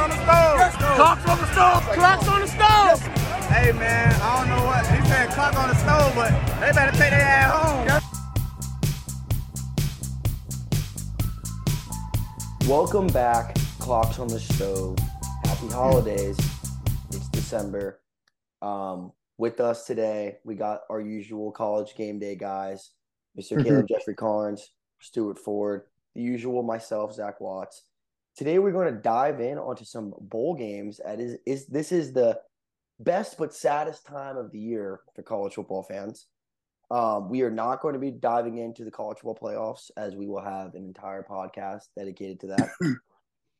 on the stove. Clocks on the stove. Clocks on the stove. Hey man, I don't know what he said. Clock on the stove, but they better take their ass home. Welcome back, Clocks on the Stove. Happy holidays. It's December. Um, with us today, we got our usual college game day guys, mister Caleb Jeffrey Carnes, Stuart Ford, the usual myself, Zach Watts. Today we're going to dive in onto some bowl games. That is, is this is the best but saddest time of the year for college football fans. Um, we are not going to be diving into the college football playoffs as we will have an entire podcast dedicated to that.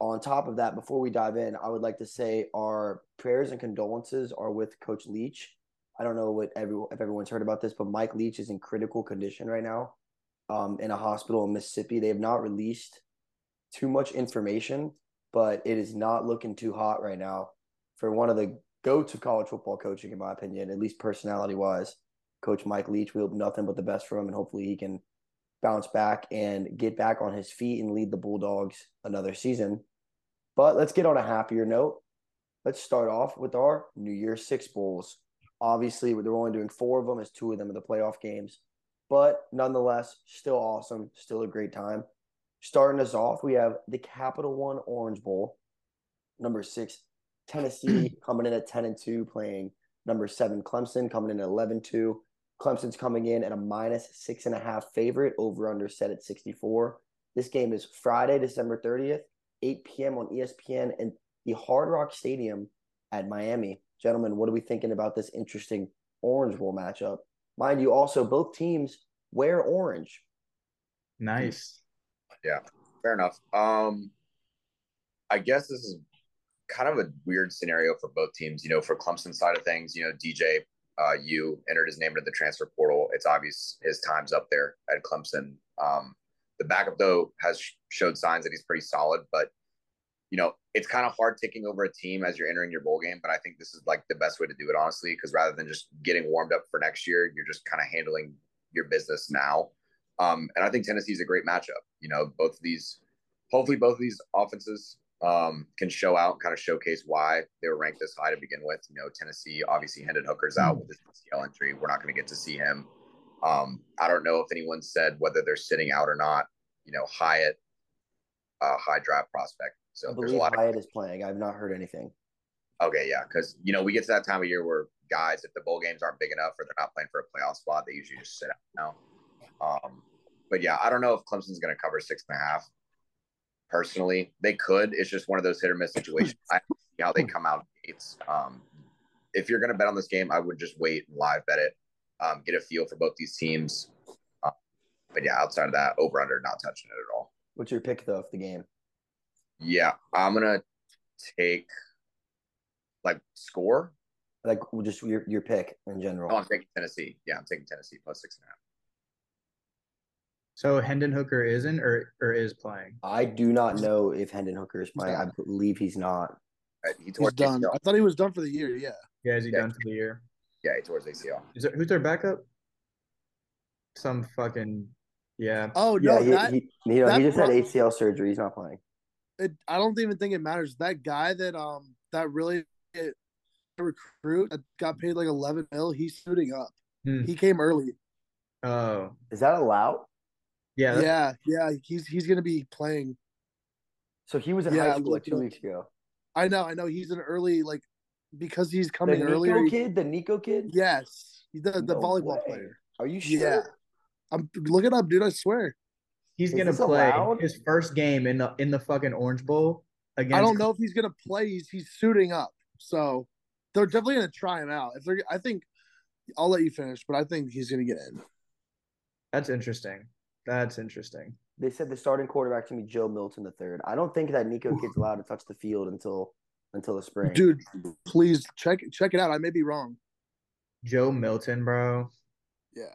On top of that, before we dive in, I would like to say our prayers and condolences are with Coach Leach. I don't know what everyone if everyone's heard about this, but Mike Leach is in critical condition right now, um, in a hospital in Mississippi. They have not released too much information, but it is not looking too hot right now for one of the go-to college football coaching, in my opinion, at least personality-wise. Coach Mike Leach. We hope nothing but the best for him, and hopefully he can bounce back and get back on his feet and lead the Bulldogs another season. But let's get on a happier note. Let's start off with our New Year Six Bowls. Obviously, they're only doing four of them, as two of them are the playoff games. But nonetheless, still awesome, still a great time. Starting us off, we have the Capital One Orange Bowl. Number six, Tennessee coming in at 10 and 2, playing number seven, Clemson coming in at 11 2. Clemson's coming in at a minus six and a half favorite, over under set at 64. This game is Friday, December 30th, 8 p.m. on ESPN and the Hard Rock Stadium at Miami. Gentlemen, what are we thinking about this interesting Orange Bowl matchup? Mind you, also, both teams wear orange. Nice. Yeah, fair enough. Um, I guess this is kind of a weird scenario for both teams. You know, for Clemson side of things, you know, DJ uh, you entered his name into the transfer portal. It's obvious his time's up there at Clemson. Um, the backup though has showed signs that he's pretty solid, but you know it's kind of hard taking over a team as you're entering your bowl game. But I think this is like the best way to do it, honestly, because rather than just getting warmed up for next year, you're just kind of handling your business now. Um, and I think Tennessee is a great matchup. You know, both of these, hopefully, both of these offenses um, can show out, kind of showcase why they were ranked this high to begin with. You know, Tennessee obviously Hendon Hooker's out with his ACL injury. We're not going to get to see him. Um, I don't know if anyone said whether they're sitting out or not. You know, Hyatt, uh, high draft prospect. So I there's a believe lot Hyatt of is playing. I've not heard anything. okay, yeah, because you know we get to that time of year where guys, if the bowl games aren't big enough or they're not playing for a playoff spot, they usually just sit out now. Um, but yeah, I don't know if Clemson's going to cover six and a half personally. They could. It's just one of those hit or miss situations. I don't see how they come out gates. Um, if you're going to bet on this game, I would just wait and live bet it, um, get a feel for both these teams. Uh, but yeah, outside of that, over under, not touching it at all. What's your pick, though, of the game? Yeah, I'm gonna take like score. Like, just your, your pick in general. Oh, I'm taking Tennessee. Yeah, I'm taking Tennessee plus six and a half. So Hendon Hooker isn't or or is playing. I do not know if Hendon Hooker is playing. I believe he's not. He He's done. ACL. I thought he was done for the year. Yeah. Yeah, is he Yeah. done for the year? Yeah, he tore his ACL. Is there, who's their backup? Some fucking yeah. Oh no, yeah, he, that he, you know, that he just had ACL surgery. He's not playing. it, I don't even think it matters. That guy that um that really it, recruit that got paid like eleven mil, he's suiting up. Hmm. He came early. Oh Is that allowed? Yeah. Yeah, yeah, he's he's gonna be playing. So he was in Yeah, high I'm school like two weeks ago. I know, I know. He's an early like because he's The coming Nico earlier. kid, the Nico kid. Yes, he's the the No volleyball way. player. Are you sure? Yeah, I'm look it up, dude. I swear. He's Is gonna play allowed? his first game in the in the fucking Orange Bowl against. I don't know if he's gonna play. He's he's suiting up, so they're definitely gonna try him out. If they're, I think I'll let you finish, but I think he's gonna get in. That's interesting. That's interesting. They said the starting quarterback's gonna be Joe Milton the third. I don't think that Nico kid's allowed to touch the field until until the spring. Dude, please check check it out. I may be wrong. Joe Milton, bro. Yeah.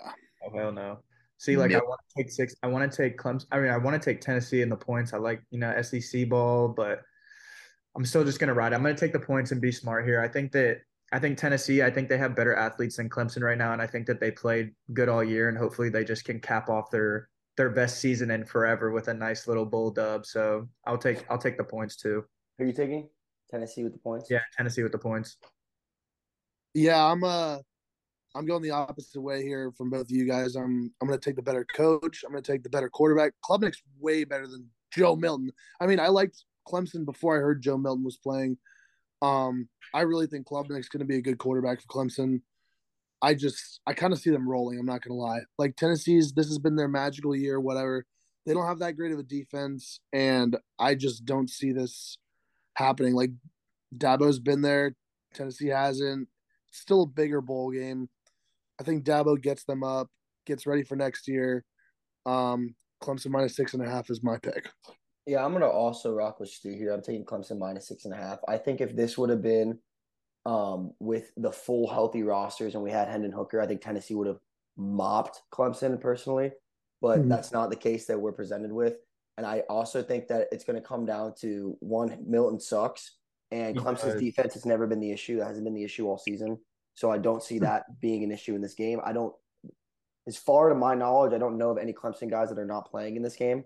Oh hell no. See, like I want to take six. I want to take Clemson. I mean, I want to take Tennessee in the points. I like you know SEC ball, but I'm still just gonna ride. I'm gonna take the points and be smart here. I think that I think Tennessee. I think they have better athletes than Clemson right now, and I think that they played good all year, and hopefully they just can cap off their their best season in forever with a nice little bowl dub. So I'll take I'll take the points too. Who are you taking? Tennessee with the points. Yeah, Tennessee with the points. Yeah, I'm uh I'm going the opposite way here from both of you guys. I'm I'm gonna take the better coach. I'm gonna take the better quarterback. Klubnik's way better than Joe Milton. I mean, I liked Clemson before I heard Joe Milton was playing. Um, I really think Klubnik's gonna be a good quarterback for Clemson. I just I kind of see them rolling. I'm not gonna lie. Like Tennessee's, this has been their magical year. Whatever. They don't have that great of a defense, and I just don't see this happening. Like Dabo's been there, Tennessee hasn't. Still a bigger bowl game. I think Dabo gets them up, gets ready for next year. Um, Clemson minus six and a half is my pick. Yeah, I'm gonna also rock with Stu here. I'm taking Clemson minus six and a half. I think if this would have been um, with the full healthy rosters and we had Hendon Hooker, I think Tennessee would have mopped Clemson personally. But Mhm. that's not the case that we're presented with. And I also think that it's going to come down to one, Milton sucks, and Clemson's defense has never been the issue. That hasn't been the issue all season. So I don't see that being an issue in this game. I don't, as far to my knowledge, I don't know of any Clemson guys that are not playing in this game.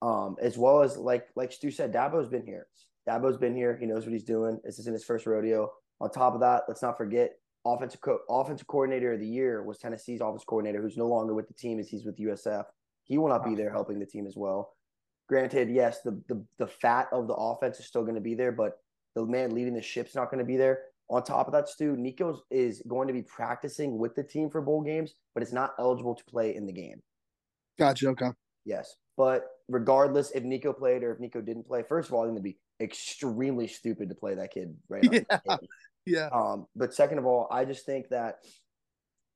Um, as well as like like Stu said, Dabo's been here. Dabo's been here. He knows what he's doing. This isn't his first rodeo. On top of that, let's not forget offensive co- offensive coordinator of the year was Tennessee's offensive coordinator, who's no longer with the team as he's with USF. He will not be there helping the team as well. Granted, yes, the the, the fat of the offense is still going to be there, but the man leading the ship's not going to be there. On top of that, Stu, Nico is going to be practicing with the team for bowl games, but it's not eligible to play in the game. Gotcha. Okay. Yes. But regardless, if Nico played or if Nico didn't play, first of all, I think it'd be extremely stupid to play that kid right now. Yeah. Um, but second of all, I just think that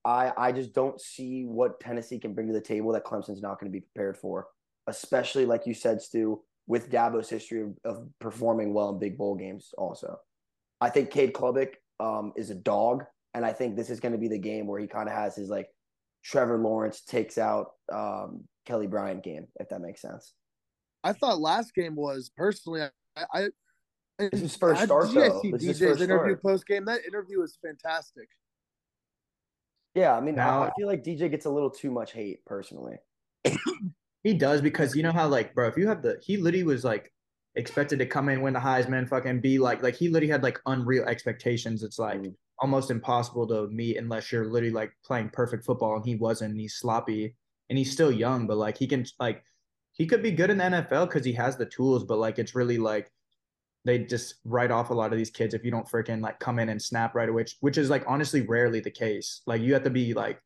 I I just don't see what Tennessee can bring to the table that Clemson's not going to be prepared for, especially like you said, Stu, with Dabo's history of, of performing well in big bowl games. Also, I think Cade Klubnik um, is a dog, and I think this is going to be the game where he kind of has his like Trevor Lawrence takes out um, Kelly Bryant game, if that makes sense. I thought last game was personally. I, I This is first I- start, Did you guys though. see This DJ's first interview post game? That interview was fantastic. Yeah, I mean, I, Now- I feel like DJ gets a little too much hate personally. He does because you know how like bro, if you have the he literally was like expected to come in, win the Heisman, fucking be like like he literally had like unreal expectations. It's like Mm. almost impossible to meet unless you're literally like playing perfect football and he wasn't. And he's sloppy and he's still young, but like he can like he could be good in the NFL because he has the tools, but like it's really like they just write off a lot of these kids if you don't freaking like come in and snap right away, which, which is like honestly rarely the case. Like you have to be like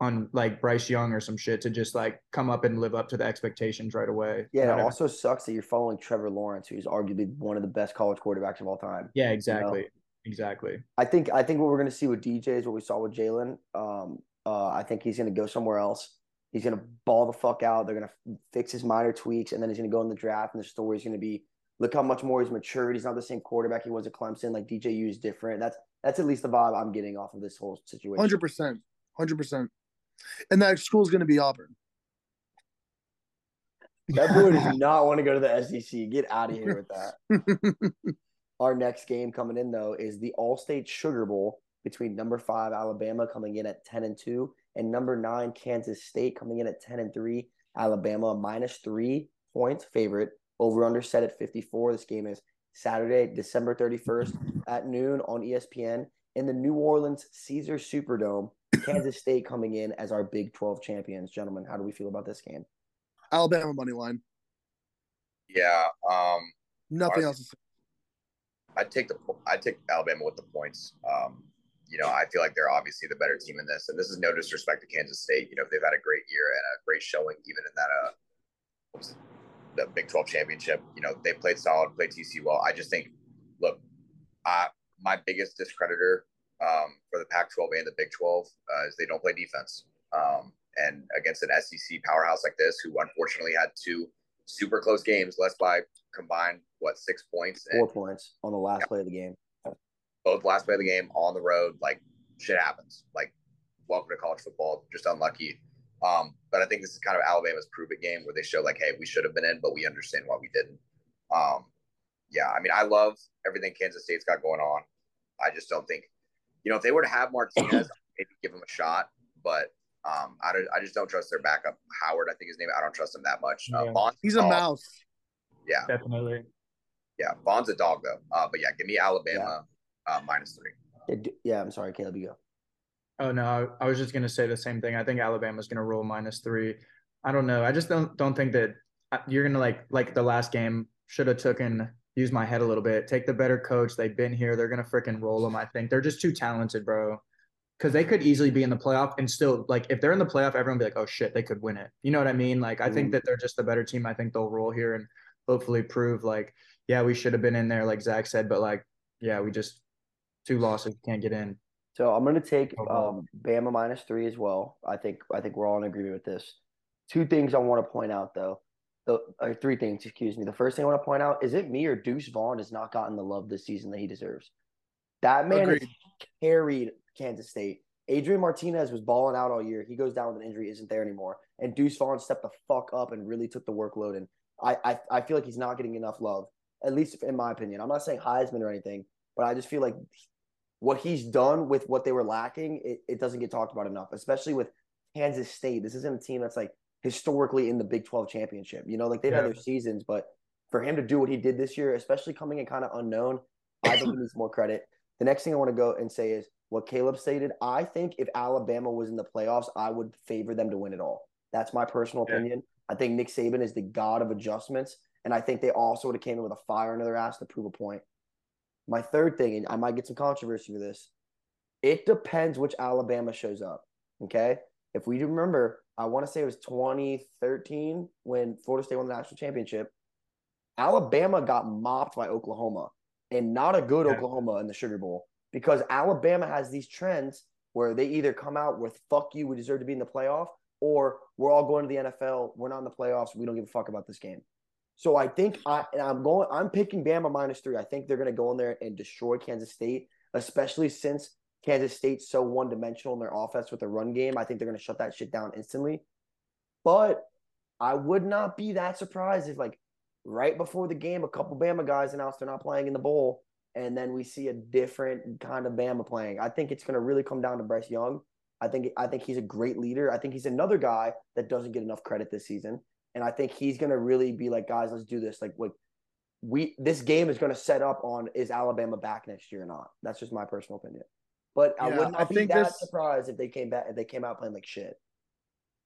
on like Bryce Young or some shit to just like come up and live up to the expectations right away. Yeah, You it know also sucks that you're following Trevor Lawrence, who's arguably one of the best college quarterbacks of all time. yeah, exactly, exactly. I think I think what we're gonna see with DJ is what we saw with Jalen. Um, uh, I think he's gonna go somewhere else. He's gonna ball the fuck out. They're gonna fix his minor tweaks, and then he's gonna go in the draft. And the story's gonna be, look how much more he's matured. He's not the same quarterback he was at Clemson. Like DJU is different. That's that's at least the vibe I'm getting off of this whole situation. Hundred percent, hundred percent. And that school's going to be Auburn. That boy does not want to go to the SEC. Get out of here with that. Our next game coming in though is the Allstate Sugar Bowl between number five Alabama coming in at ten and two and number nine Kansas State coming in at ten and three. Alabama minus three points favorite. Over under set at fifty four. This game is Saturday, December thirty first at noon on ESPN in the New Orleans Caesars Superdome. Kansas State coming in as our Big Twelve champions. Gentlemen, how do we feel about this game? Alabama money line. Yeah, um, Nothing Ours- else. To say. I take the I take Alabama with the points. Um, you know, I feel like they're obviously the better team in this, and this is no disrespect to Kansas State. You know, they've had a great year and a great showing, even in that uh, what was it, the Big Twelve championship. You know, they played solid, played TC well. I just think, look, uh, my biggest discreditor um, for the Pac-12 and the Big 12 uh, is they don't play defense. Um, and against an SEC powerhouse like this, who unfortunately had two super close games, less by combined what six points, and Four points on the last play of the game. Both last play of the game on the road. Like shit happens. Like welcome to college football. Just unlucky. Um, but I think this is kind of Alabama's prove it game where they show like, hey, we should have been in, but we understand why we didn't. Um, yeah, I mean, I love everything Kansas State's got going on. I just don't think, you know, if they were to have Martinez, maybe give him a shot. But um, I, don't, I just don't trust their backup Howard. I think his name. I don't trust him that much. Uh, Yeah. Bond, He's a mouse. Yeah, Definitely. Yeah, Vaughn's a dog though. Uh, but yeah, give me Alabama uh, minus three. Yeah, I'm sorry, Caleb. You go. Oh no, I, I was just gonna say the same thing. I think Alabama's gonna roll minus three. I don't know. I just don't don't think that uh, you're gonna like like the last game should have taken use my head a little bit. Take the better coach. They've been here. They're gonna freaking roll them. I think they're just too talented, bro. Because they could easily be in the playoff and still like if they're in the playoff, everyone be like, oh shit, they could win it. You know what I mean? Like I think Mhm. that they're just a better team. I think they'll roll here and hopefully prove like yeah we should have been in there like Zach said, but like yeah we just two losses can't get in. So I'm gonna take Oh, um, Bama minus three as well. I think I think we're all in agreement with this. Two things I want to point out though. The or three things, excuse me. The first thing I want to point out is it me or Deuce Vaughn has not gotten the love this season that he deserves. That man Agreed. carried Kansas State. Adrian Martinez was balling out all year. He goes down with an injury, isn't there anymore. And Deuce Vaughn stepped the fuck up and really took the workload. And I, I, I feel like he's not getting enough love, at least in my opinion. I'm not saying Heisman or anything, but I just feel like what he's done with what they were lacking, it, it doesn't get talked about enough, especially with Kansas State. This isn't a team that's like historically in the Big 12 championship. You know, like they've had Yeah. their seasons, but for him to do what he did this year, especially coming in kind of unknown, I think he needs more credit. The next thing I want to go and say is what Caleb stated. I think if Alabama was in the playoffs, I would favor them to win it all. That's my personal Yeah. opinion. I think Nick Saban is the god of adjustments, and I think they also would have came in with a fire under their ass to prove a point. My third thing, and I might get some controversy for this, it depends which Alabama shows up. Okay. If we remember, I want to say it was 2013 when Florida State won the national championship. Alabama got mopped by Oklahoma and not a good Yeah. Oklahoma in the Sugar Bowl because Alabama has these trends where they either come out with fuck you, we deserve to be in the playoff, or we're all going to the NFL, we're not in the playoffs, we don't give a fuck about this game. So I think I and I'm going I'm picking Bama minus three. I think they're gonna go in there and destroy Kansas State, especially since Kansas State's so one dimensional in their offense with the run game. I think they're gonna shut that shit down instantly. But I would not be that surprised if like right before the game, a couple Bama guys announced they're not playing in the bowl, and then we see a different kind of Bama playing. I think it's gonna really come down to Bryce Young. I think I think he's a great leader. I think he's another guy that doesn't get enough credit this season. And I think he's gonna really be like, guys, let's do this. Like, like we this game is gonna set up on is Alabama back next year or not. That's just my personal opinion. But I would not I be think that this- surprised if they came back if they came out playing like shit.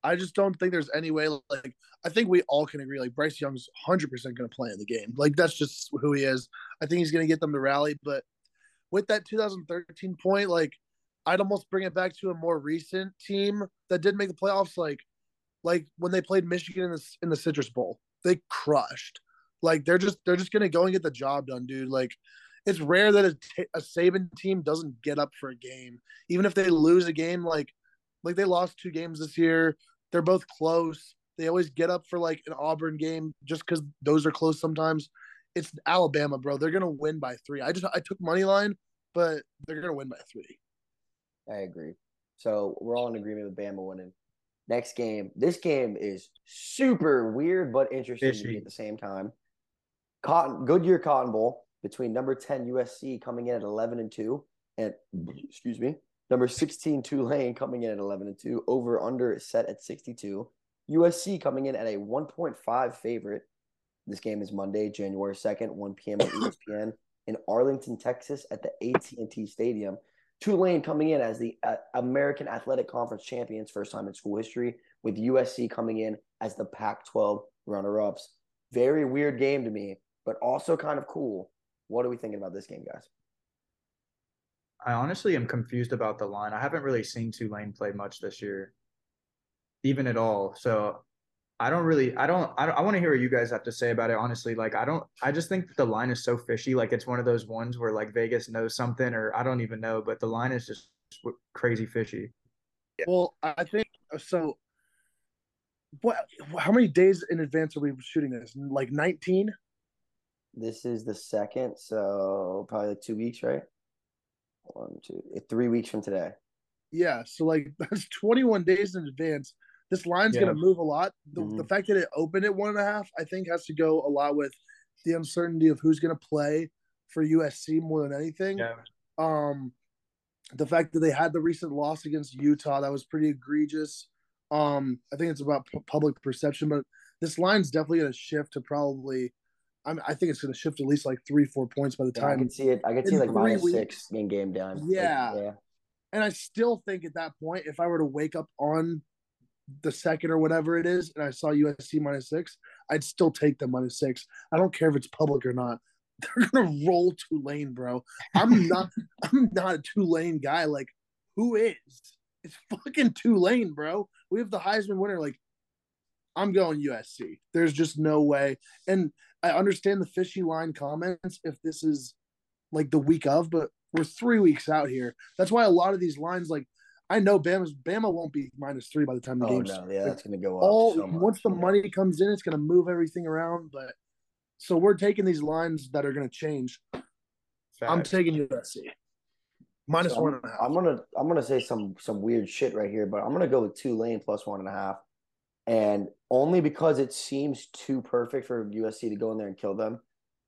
I just don't think there's any way. Like, I think we all can agree. Like, Bryce Young's 100 percent going to play in the game. Like, that's just who he is. I think he's going to get them to rally. But with that 2013 point, like, I'd almost bring it back to a more recent team that did make the playoffs. Like, like when they played Michigan in the in the Citrus Bowl, they crushed. Like, they're just they're just to go and get the job done, dude. Like. It's rare that a, t- a Saban team doesn't get up for a game, even if they lose a game. Like, like they lost two games this year. They're both close. They always get up for like an Auburn game just because those are close sometimes. It's Alabama, bro. They're gonna win by three. I just I took money line, but they're gonna win by three. I agree. So we're all in agreement with Bama winning. Next game. This game is super weird but interesting to me Fishy. at the same time. Cotton Goodyear Cotton Bowl between number 10 USC coming in at 11 and 2 and excuse me, number 16 Tulane coming in at 11 and 2. Over under is set at 62. USC coming in at a 1.5 favorite. This game is Monday, January 2nd, 1 p.m. on ESPN in Arlington, Texas at the AT&T Stadium. Tulane coming in as the uh, American Athletic Conference champions, first time in school history, with USC coming in as the Pac 12 runner ups. Very weird game to me, but also kind of cool. What are we thinking about this game, guys? I honestly am confused about the line. I haven't really seen Tulane play much this year, even at all. So I don't really, I don't, I, don't, I want to hear what you guys have to say about it. Honestly, like I don't, I just think the line is so fishy. Like it's one of those ones where like Vegas knows something, or I don't even know, but the line is just crazy fishy. Yeah. Well, I think so. What? How many days in advance are we shooting this? Like nineteen? This is the second, so probably like two weeks, right? One, two, eh, three weeks from today. Yeah. So like that's twenty-one days in advance. This line's Yeah. gonna move a lot. The, Mhm. the fact that it opened at one and a half, I think, has to go a lot with the uncertainty of who's gonna play for USC more than anything. Yeah. Um, the fact that they had the recent loss against Utah that was pretty egregious. Um, I think it's about pu- public perception, but this line's definitely going to shift to probably I'm, I think it's going to shift at least like three, four points by the Yeah, I can see it. I can see like three minus weeks- six in game time. Like, Yeah. yeah. And I still think at that point, if I were to wake up on the second or whatever it is, and I saw USC minus six, I'd still take them minus six. I don't care if it's public or not. They're gonna roll Tulane, bro. I'm not. I'm not a Tulane guy. Like, who is? It's fucking Tulane, bro. We have the Heisman winner. Like, I'm going USC. There's just no way. And I understand the fishy line comments if this is like the week of, but we're three weeks out here. That's why a lot of these lines, like I know Bama's Bama won't be minus three by the time the Oh game's no, yeah, like, that's gonna go up. all so much. once the Yeah. money comes in, it's gonna move everything around. But so we're taking these lines that are gonna change. I'm taking USC. Minus So one I'm, and a half. I'm gonna I'm gonna say some some weird shit right here, but I'm gonna go with Tulane plus one and a half, and only because it seems too perfect for USC to go in there and kill them.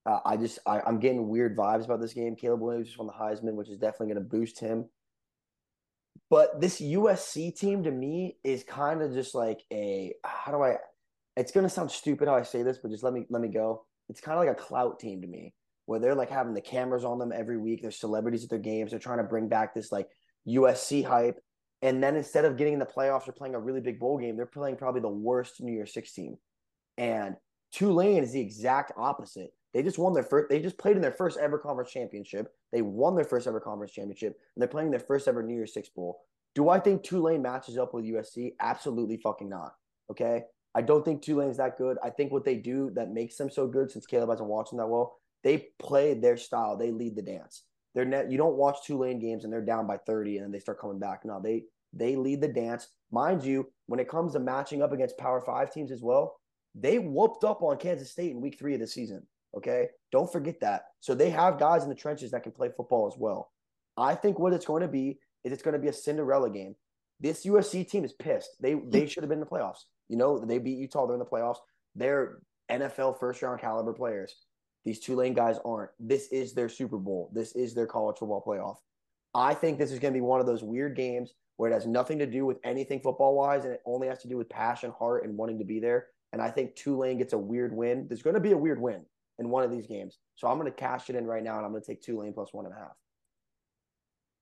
Uh, I just I, I'm getting weird vibes about this game. Caleb Williams just won the Heisman, which is definitely going to boost him. But this USC team to me is kind of just like a how do I? It's to sound stupid how I say this, but just let me let me go. It's kind of like a clout team to me, where they're like having the cameras on them every week. They're celebrities at their games. They're trying to bring back this like USC hype. And then instead of getting in the playoffs or playing a really big bowl game, they're playing probably the worst New Year's Six team. And Tulane is the exact opposite. They just won their first. They just played in their first ever conference championship. They won their first ever conference championship, and they're playing their first ever New Year's Six bowl. Do I think Tulane matches up with USC? Absolutely fucking not. Okay, I don't think Tulane's that good. I think what they do that makes them so good, since Caleb hasn't watched them that well, they play their style. They lead the dance. They're net. You don't watch Tulane games and they're down by thirty and then they start coming back. No, they they lead the dance. Mind you, when it comes to matching up against Power Five teams as well, they whooped up on Kansas State in Week Three of the season. Okay, don't forget that. So they have guys in the trenches that can play football as well. I think what it's going to be is it's going to be a Cinderella game. This USC team is pissed. They they hmm. should have been in the playoffs. You know, they beat Utah. They're in the playoffs. They're NFL first round caliber players. These Tulane guys aren't. This is their Super Bowl. This is their college football playoff. I think this is going to be one of those weird games where it has nothing to do with anything football wise and it only has to do with passion, heart, and wanting to be there. And I think Tulane gets a weird win. There's going to be a weird win in one of these games. So I'm going to cash it in right now and I'm going to take Tulane plus one and a half.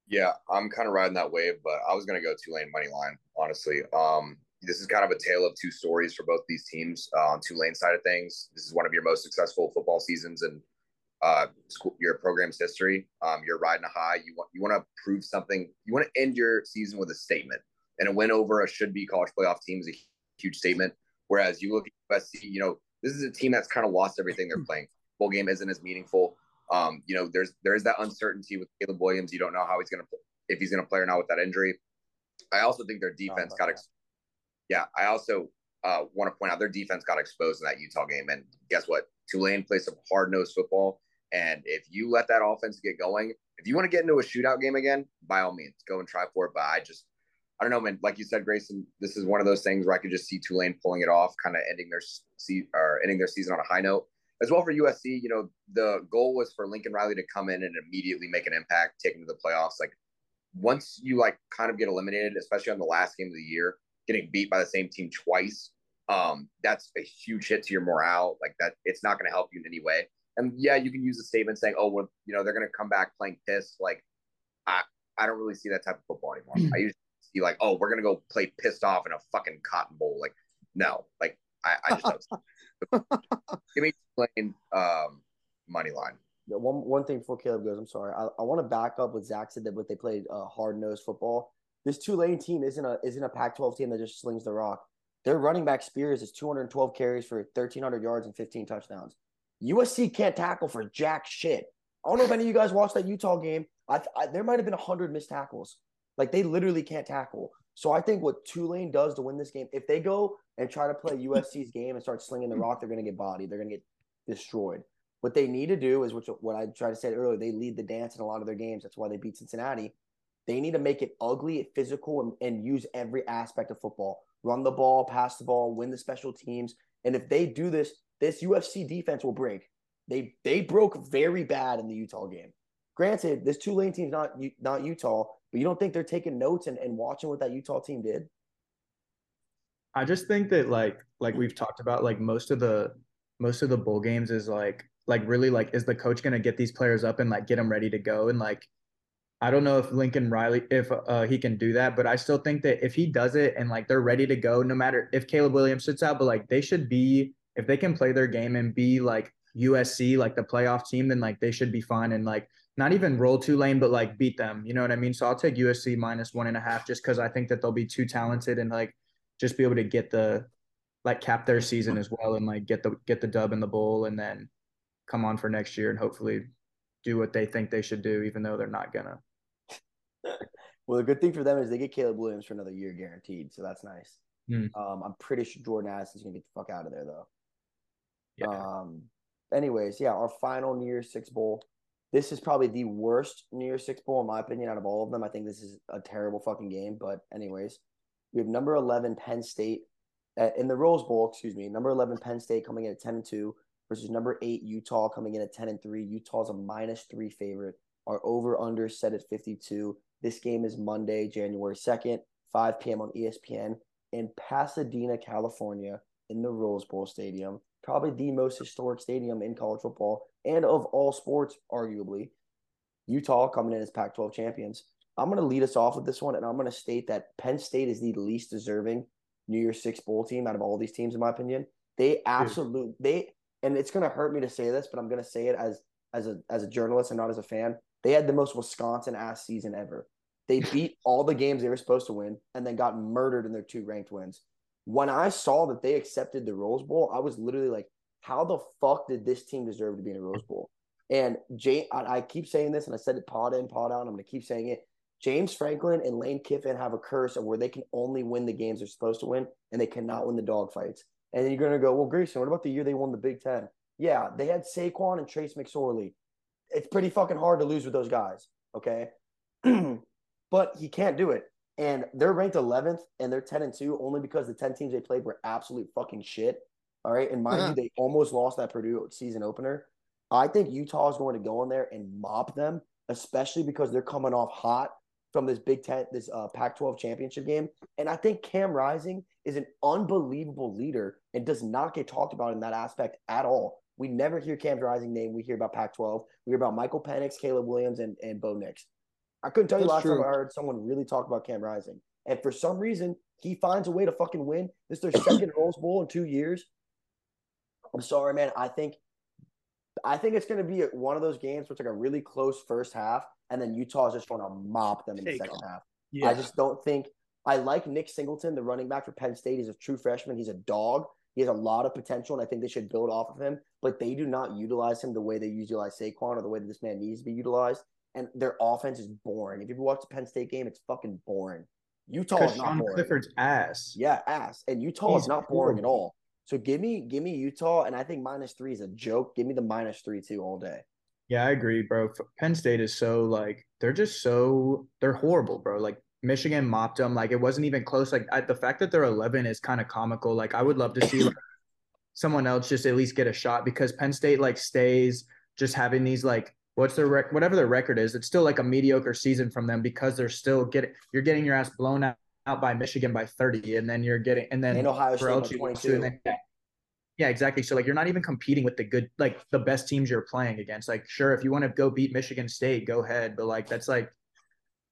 Yeah, I'm kind of riding that wave, but I was gonna go Tulane money line, honestly. Um, this is kind of a tale of two stories for both these teams. Uh, on Tulane side of things, this is one of your most successful football seasons in uh, school, your program's history. Um, you're riding a high. You want you want to prove something. You want to end your season with a statement, and a win over a should be college playoff team is a huge statement. Whereas you look at USC, you know this is a team that's kind of lost everything they're playing. Bowl game isn't as meaningful. Um, you know, there's there is that uncertainty with Caleb Williams. You don't know how he's gonna play, if he's gonna play or not with that injury. I also think their defense got. Ex- yeah, I also uh, want to point out their defense got exposed in that Utah game, and guess what? Tulane plays some hard nosed football, and if you let that offense get going, if you want to get into a shootout game again, by all means, go and try for it. But I just, I don't know, man. Like you said, Grayson, this is one of those things where I could just see Tulane pulling it off, kind of ending their se- or ending their season on a high note as well for USC, you know, the goal was for Lincoln Riley to come in and immediately make an impact, take them to the playoffs. Like once you like kind of get eliminated, especially on the last game of the year, getting beat by the same team twice, um, that's a huge hit to your morale. Like that, it's not going to help you in any way. And yeah, you can use a statement saying, "Oh, well, you know, they're going to come back playing pissed." Like, I, I don't really see that type of football anymore. I usually see like, "Oh, we're to go play pissed off in a fucking cotton bowl." Like, no, like I, I just. Give me Tulane um, money line. Yeah, one one thing before Caleb goes, I'm sorry. I, I want to back up what Zach said that what they played uh, hard nosed football. This Tulane team isn't a isn't a Pac-12 team that just slings the rock. Their running back Spears is 212 carries for 1,300 yards and 15 touchdowns. USC can't tackle for jack shit. I don't know if any of you guys watched that Utah game. I, I there might have been 100 missed tackles. Like they literally can't tackle. So I think what Tulane does to win this game, if they go and try to play USC's game and start slinging the rock, they're going to get bodied. They're going to get destroyed. What they need to do is which what I tried to say earlier. They lead the dance in a lot of their games. That's why they beat Cincinnati. They need to make it ugly, physical, and, and use every aspect of football. Run the ball, pass the ball, win the special teams. And if they do this, this USC defense will break. They they broke very bad in the Utah game. Granted, this Tulane team's not not Utah, but you don't think they're taking notes and, and watching what that Utah team did? I just think that like like we've talked about, like most of the most of the bowl games is like like really like is the coach gonna get these players up and like get them ready to go and like I don't know if Lincoln Riley if uh, he can do that, but I still think that if he does it and like they're ready to go, no matter if Caleb Williams sits out, but like they should be if they can play their game and be like USC, like the playoff team, then like they should be fine and like not even roll Tulane, but like beat them. You know what I mean? So I'll take USC minus one and a half just because I think that they'll be too talented and like just be able to get the like cap their season as well and like get the get the dub in the bowl and then come on for next year and hopefully do what they think they should do, even though they're not gonna. well, the good thing for them is they get Caleb Williams for another year guaranteed, so that's nice. Hmm. Um, I'm pretty sure Jordan Addison's gonna get the fuck out of there though. Yeah. Um. Anyways, yeah, our final New Year's Six bowl. This is probably the worst New Year's Six bowl in my opinion out of all of them. I think this is a terrible fucking game. But anyways, we have number eleven Penn State uh, in the Rose Bowl. Excuse me, number eleven Penn State coming in at ten and two versus number eight Utah coming in at ten and three. Utah's a minus three favorite. Our over under set at fifty two. This game is Monday, January second, five p.m. on ESPN in Pasadena, California, in the Rose Bowl Stadium probably the most historic stadium in college football and of all sports, arguably. Utah coming in as Pac 12 champions. I'm going to lead us off with this one, and I'm going to state that Penn State is the least deserving New Year's Six bowl team out of all these teams, in my opinion. They absolutely they, and it's going to hurt me to say this, but I'm going to say it as as a as a journalist and not as a fan. They had the most Wisconsin ass season ever. They beat all the games they were supposed to win, and then got murdered in their two ranked wins when I saw that they accepted the Rose Bowl, I was literally like, how the fuck did this team deserve to be in a Rose Bowl? And Jay, I, I keep saying this, and I said it pod in, pod out. I'm going to keep saying it. James Franklin and Lane Kiffin have a curse of where they can only win the games they're supposed to win, and they cannot win the dog fights. And then you're going to go, well, Grayson, what about the year they won the Big Ten? Yeah, they had Saquon and Trace McSorley. It's pretty fucking hard to lose with those guys, okay? but he can't do it and they're ranked 11th and they're 10 and 2 only because the 10 teams they played were absolute fucking shit. All right. And mind uh-huh. you, they almost lost that Purdue season opener. I think Utah is going to go in there and mop them, especially because they're coming off hot from this Big Ten, this uh, Pac 12 championship game. And I think Cam Rising is an unbelievable leader and does not get talked about in that aspect at all. We never hear Cam Rising name. We hear about Pac 12. We hear about Michael Penix, Caleb Williams, and, and Bo Nix. I couldn't tell you That's last true. time I heard someone really talk about Cam Rising. And for some reason, he finds a way to fucking win. This is their second Rose Bowl in two years. I'm sorry, man. I think I think it's going to be one of those games where it's like a really close first half, and then Utah is just going to mop them in Take the second off. half. Yeah. I just don't think I like Nick Singleton, the running back for Penn State. He's a true freshman. He's a dog. He has a lot of potential, and I think they should build off of him. But they do not utilize him the way they utilize Saquon or the way that this man needs to be utilized and their offense is boring. If you watch the Penn State game, it's fucking boring. Utah is not Sean boring. Clifford's ass. Yeah, ass. And Utah He's is not boring at all. So give me give me Utah, and I think minus three is a joke. Give me the minus three too all day. Yeah, I agree, bro. Penn State is so like they're just so they're horrible, bro. Like Michigan mopped them. Like it wasn't even close. Like I, the fact that they're 11 is kind of comical. Like I would love to see like, someone else just at least get a shot because Penn State like stays just having these like what's their rec- whatever their record is, it's still like a mediocre season from them because they're still getting you're getting your ass blown out, out by Michigan by 30, and then you're getting and then and Ohio State by 22. Then, yeah, yeah, exactly. So like you're not even competing with the good like the best teams you're playing against. Like sure, if you want to go beat Michigan State, go ahead, but like that's like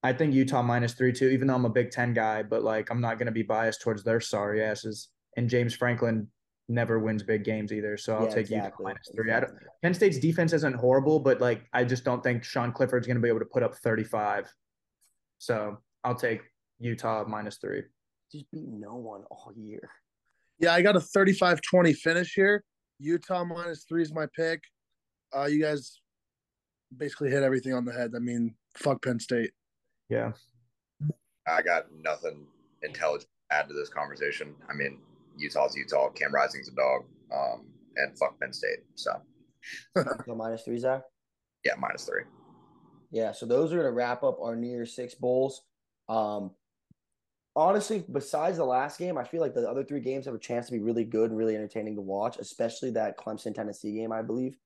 I think Utah minus three two, even though I'm a Big Ten guy, but like I'm not gonna be biased towards their sorry asses. And James Franklin never wins big games either. So I'll yeah, take exactly. Utah minus three. Exactly. Penn State's defense isn't horrible, but like I just don't think Sean Clifford's going to be able to put up 35. So I'll take Utah minus three. Just beat no one all year. Yeah, I got a 35 20 finish here. Utah minus three is my pick. Uh, you guys basically hit everything on the head. I mean, fuck Penn State. Yeah. I got nothing intelligent to add to this conversation. I mean, Utah's Utah. Cam Rising's a dog. Um, and fuck Penn State. So, so minus three, Zach. Yeah, minus three. Yeah, so those are going to wrap up our New Year's Six bowls. Um, honestly, besides the last game, I feel like the other three games have a chance to be really good and really entertaining to watch, especially that Clemson Tennessee game, I believe.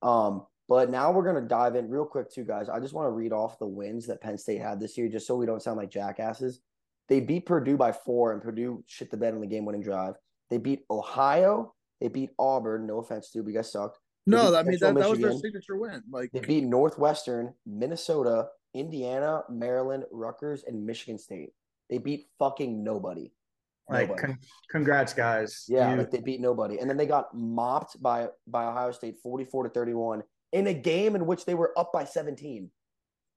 Um, but now we're going to dive in real quick, too, guys. I just want to read off the wins that Penn State had this year, just so we don't sound like jackasses. They beat Purdue by four, and Purdue shit the bed on the game winning drive. They beat Ohio. They beat Auburn. No offense, dude, but you guys sucked. No, beat I mean that, that was their signature win. Like They beat Northwestern, Minnesota, Indiana, Maryland, Rutgers, and Michigan State. They beat fucking nobody. Like, Nobody. con- congrats, guys. Yeah, You- like they beat nobody, and then they got mopped by by Ohio State, forty four to thirty one, in a game in which they were up by seventeen.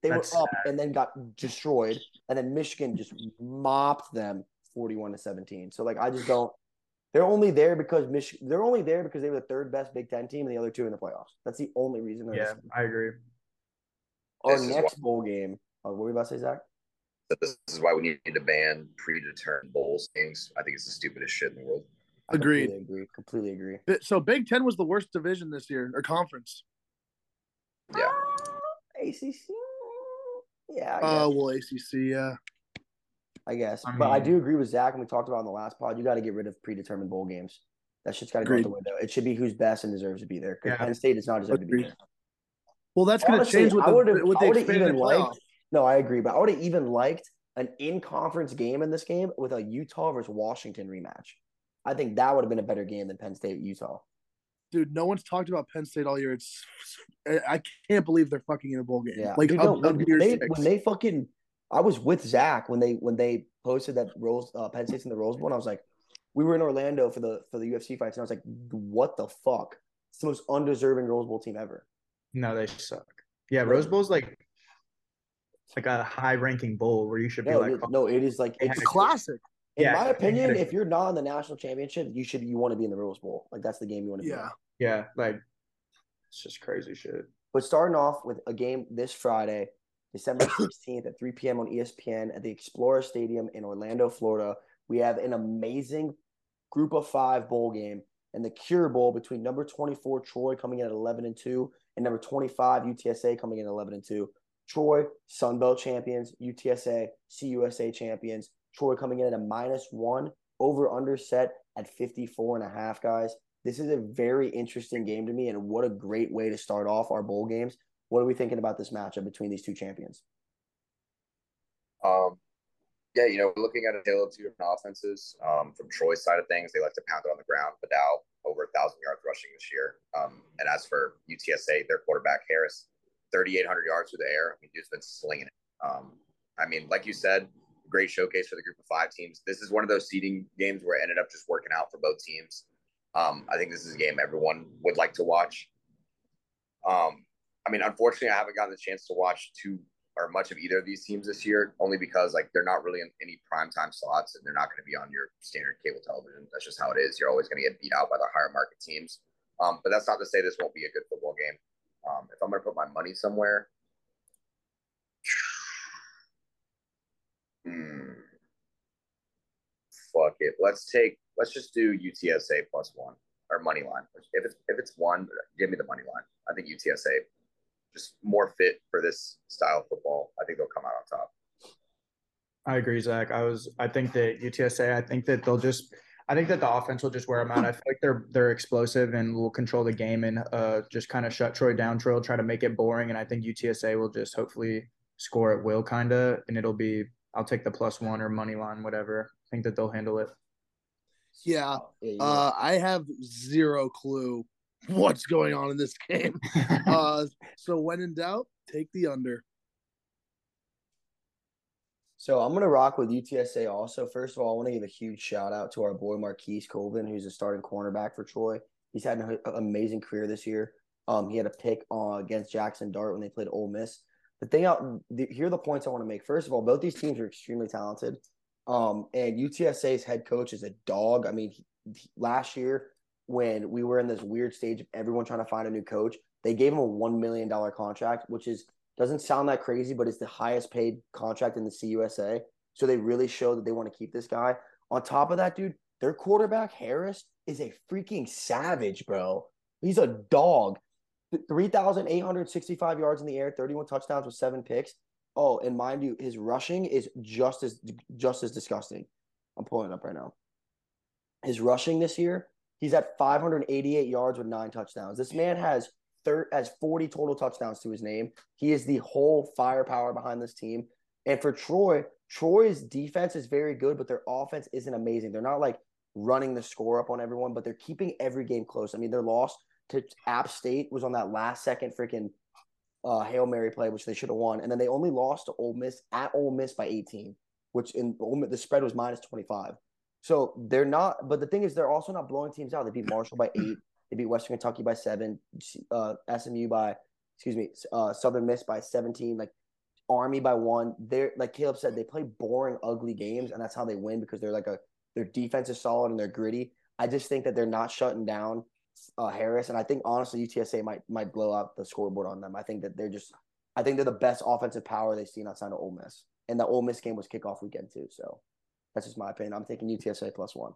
They That's were up and then got destroyed, and then Michigan just mopped them forty one to seventeen. So like, I just don't. They're only there because Mich- They're only there because they were the third best Big Ten team, and the other two in the playoffs. That's the only reason. They're yeah. I agree. Our This is next bowl game. Oh, what were you about to say, Zach? This is why we need to ban predetermined bowls things. I think it's the stupidest shit in the world. I Agreed. Completely agree. Completely agree. So Big Ten was the worst division this year or conference. Yeah. Ah, ACC. Yeah. Oh guess. well, ACC. Yeah. I guess. I but I do agree with Zach, and we talked about in the last pod. You got to get rid of predetermined bowl games. That shit's got to go out the window. It should be who's best and deserves to be there. Because Yeah. Penn State does not deserve to be there. Well, that's going to change with the with the expanded even liked- No, I agree, but I would have even liked an in-conference game in this game with a Utah versus Washington rematch. I think that would have been a better game than Penn State Utah. Dude, no one's talked about Penn State all year. It's I I can't believe they're fucking in a bowl game. Yeah, like Dude, of, no, of when, they, when they fucking, I was with Zach when they when they posted that Rose uh, Penn State's in the Rose Bowl, and I was like, we were in Orlando for the for the UFC fights, and I was like, what the fuck? It's the most undeserving Rose Bowl team ever. No, they suck. Yeah, Rose Bowl's like it's like a high ranking bowl where you should be No, like, it, oh, no, it is like it's it's classic. in Yeah, my opinion. If you're not in the national championship, you should you want to be in the Rose Bowl. Like that's the game you want to be. in. Yeah. like it's just crazy shit. But starting off with a game this Friday, December 16th at 3 p.m. on ESPN at the Exploria Stadium in Orlando, Florida, we have an amazing group of five bowl game and the Cure Bowl between number 24 Troy coming in at 11 and 2 and number 25 UTSA coming in at 11 and 2. Troy, Sun Belt champions, UTSA, CUSA champions. Troy coming in at a minus one, over under set at 54 and a half, guys. This is a very interesting game to me, and what a great way to start off our bowl games. What are we thinking about this matchup between these two champions? Um, yeah, you know, looking at a tale of two different offenses. Um, from Troy's side of things, they like to pound it on the ground. Vidal over a thousand yards rushing this year. Um, and as for UTSA, their quarterback Harris, thirty eight hundred yards through the air. I mean, dude's been slinging it. Um, I mean, like you said, great showcase for the group of five teams. This is one of those seeding games where it ended up just working out for both teams. Um, I think this is a game everyone would like to watch. Um, I mean, unfortunately, I haven't gotten the chance to watch two or much of either of these teams this year, only because like they're not really in any primetime slots and they're not going to be on your standard cable television. That's just how it is. You're always going to get beat out by the higher market teams. Um, but that's not to say this won't be a good football game. Um, if I'm going to put my money somewhere, hmm, fuck it. Let's take. Let's just do UTSA plus one or money line. If it's if it's one, give me the money line. I think UTSA just more fit for this style of football. I think they'll come out on top. I agree, Zach. I was. I think that UTSA. I think that they'll just. I think that the offense will just wear them out. I feel like they're they're explosive and will control the game and uh just kind of shut Troy down. Troy will try to make it boring, and I think UTSA will just hopefully score at will, kind of, and it'll be. I'll take the plus one or money line, whatever. I think that they'll handle it. Yeah. Yeah, Uh, I have zero clue what's going on in this game. Uh, so when in doubt, take the under. So I'm gonna rock with UTSA also. First of all, I want to give a huge shout out to our boy Marquise Colvin, who's a starting cornerback for Troy. He's had an amazing career this year. Um, he had a pick uh, against Jackson Dart when they played Ole Miss. The thing out the, here are the points I want to make. First of all, both these teams are extremely talented. Um, and UTSA's head coach is a dog. I mean, he, he- last year when we were in this weird stage of everyone trying to find a new coach, they gave him a one million dollar contract, which is doesn't sound that crazy, but it's the highest paid contract in the CUSA. So they really show that they want to keep this guy. On top of that, dude, their quarterback Harris is a freaking savage, bro. He's a dog. 3,865 yards in the air, 31 touchdowns with seven picks. Oh, and mind you, his rushing is just as just as disgusting. I'm pulling it up right now. His rushing this year, he's at 588 yards with nine touchdowns. This man has thir- has 40 total touchdowns to his name. He is the whole firepower behind this team. And for Troy, Troy's defense is very good, but their offense isn't amazing. They're not like running the score up on everyone, but they're keeping every game close. I mean, their loss to App State was on that last second freaking uh, hail mary play, which they should have won, and then they only lost to Ole Miss at Ole Miss by 18, which in Ole the spread was minus 25. So they're not, but the thing is, they're also not blowing teams out. They beat Marshall by eight. They beat Western Kentucky by seven. Uh, SMU by, excuse me, uh, Southern Miss by 17. Like Army by one. They're like Caleb said, they play boring, ugly games, and that's how they win because they're like a their defense is solid and they're gritty. I just think that they're not shutting down uh, Harris, and I think honestly UTSA might might blow out the scoreboard on them. I think that they're just, I think they're the best offensive power they've seen outside of Ole Miss, and the Ole Miss game was kickoff weekend too. So that's just my opinion. I'm taking UTSA plus one.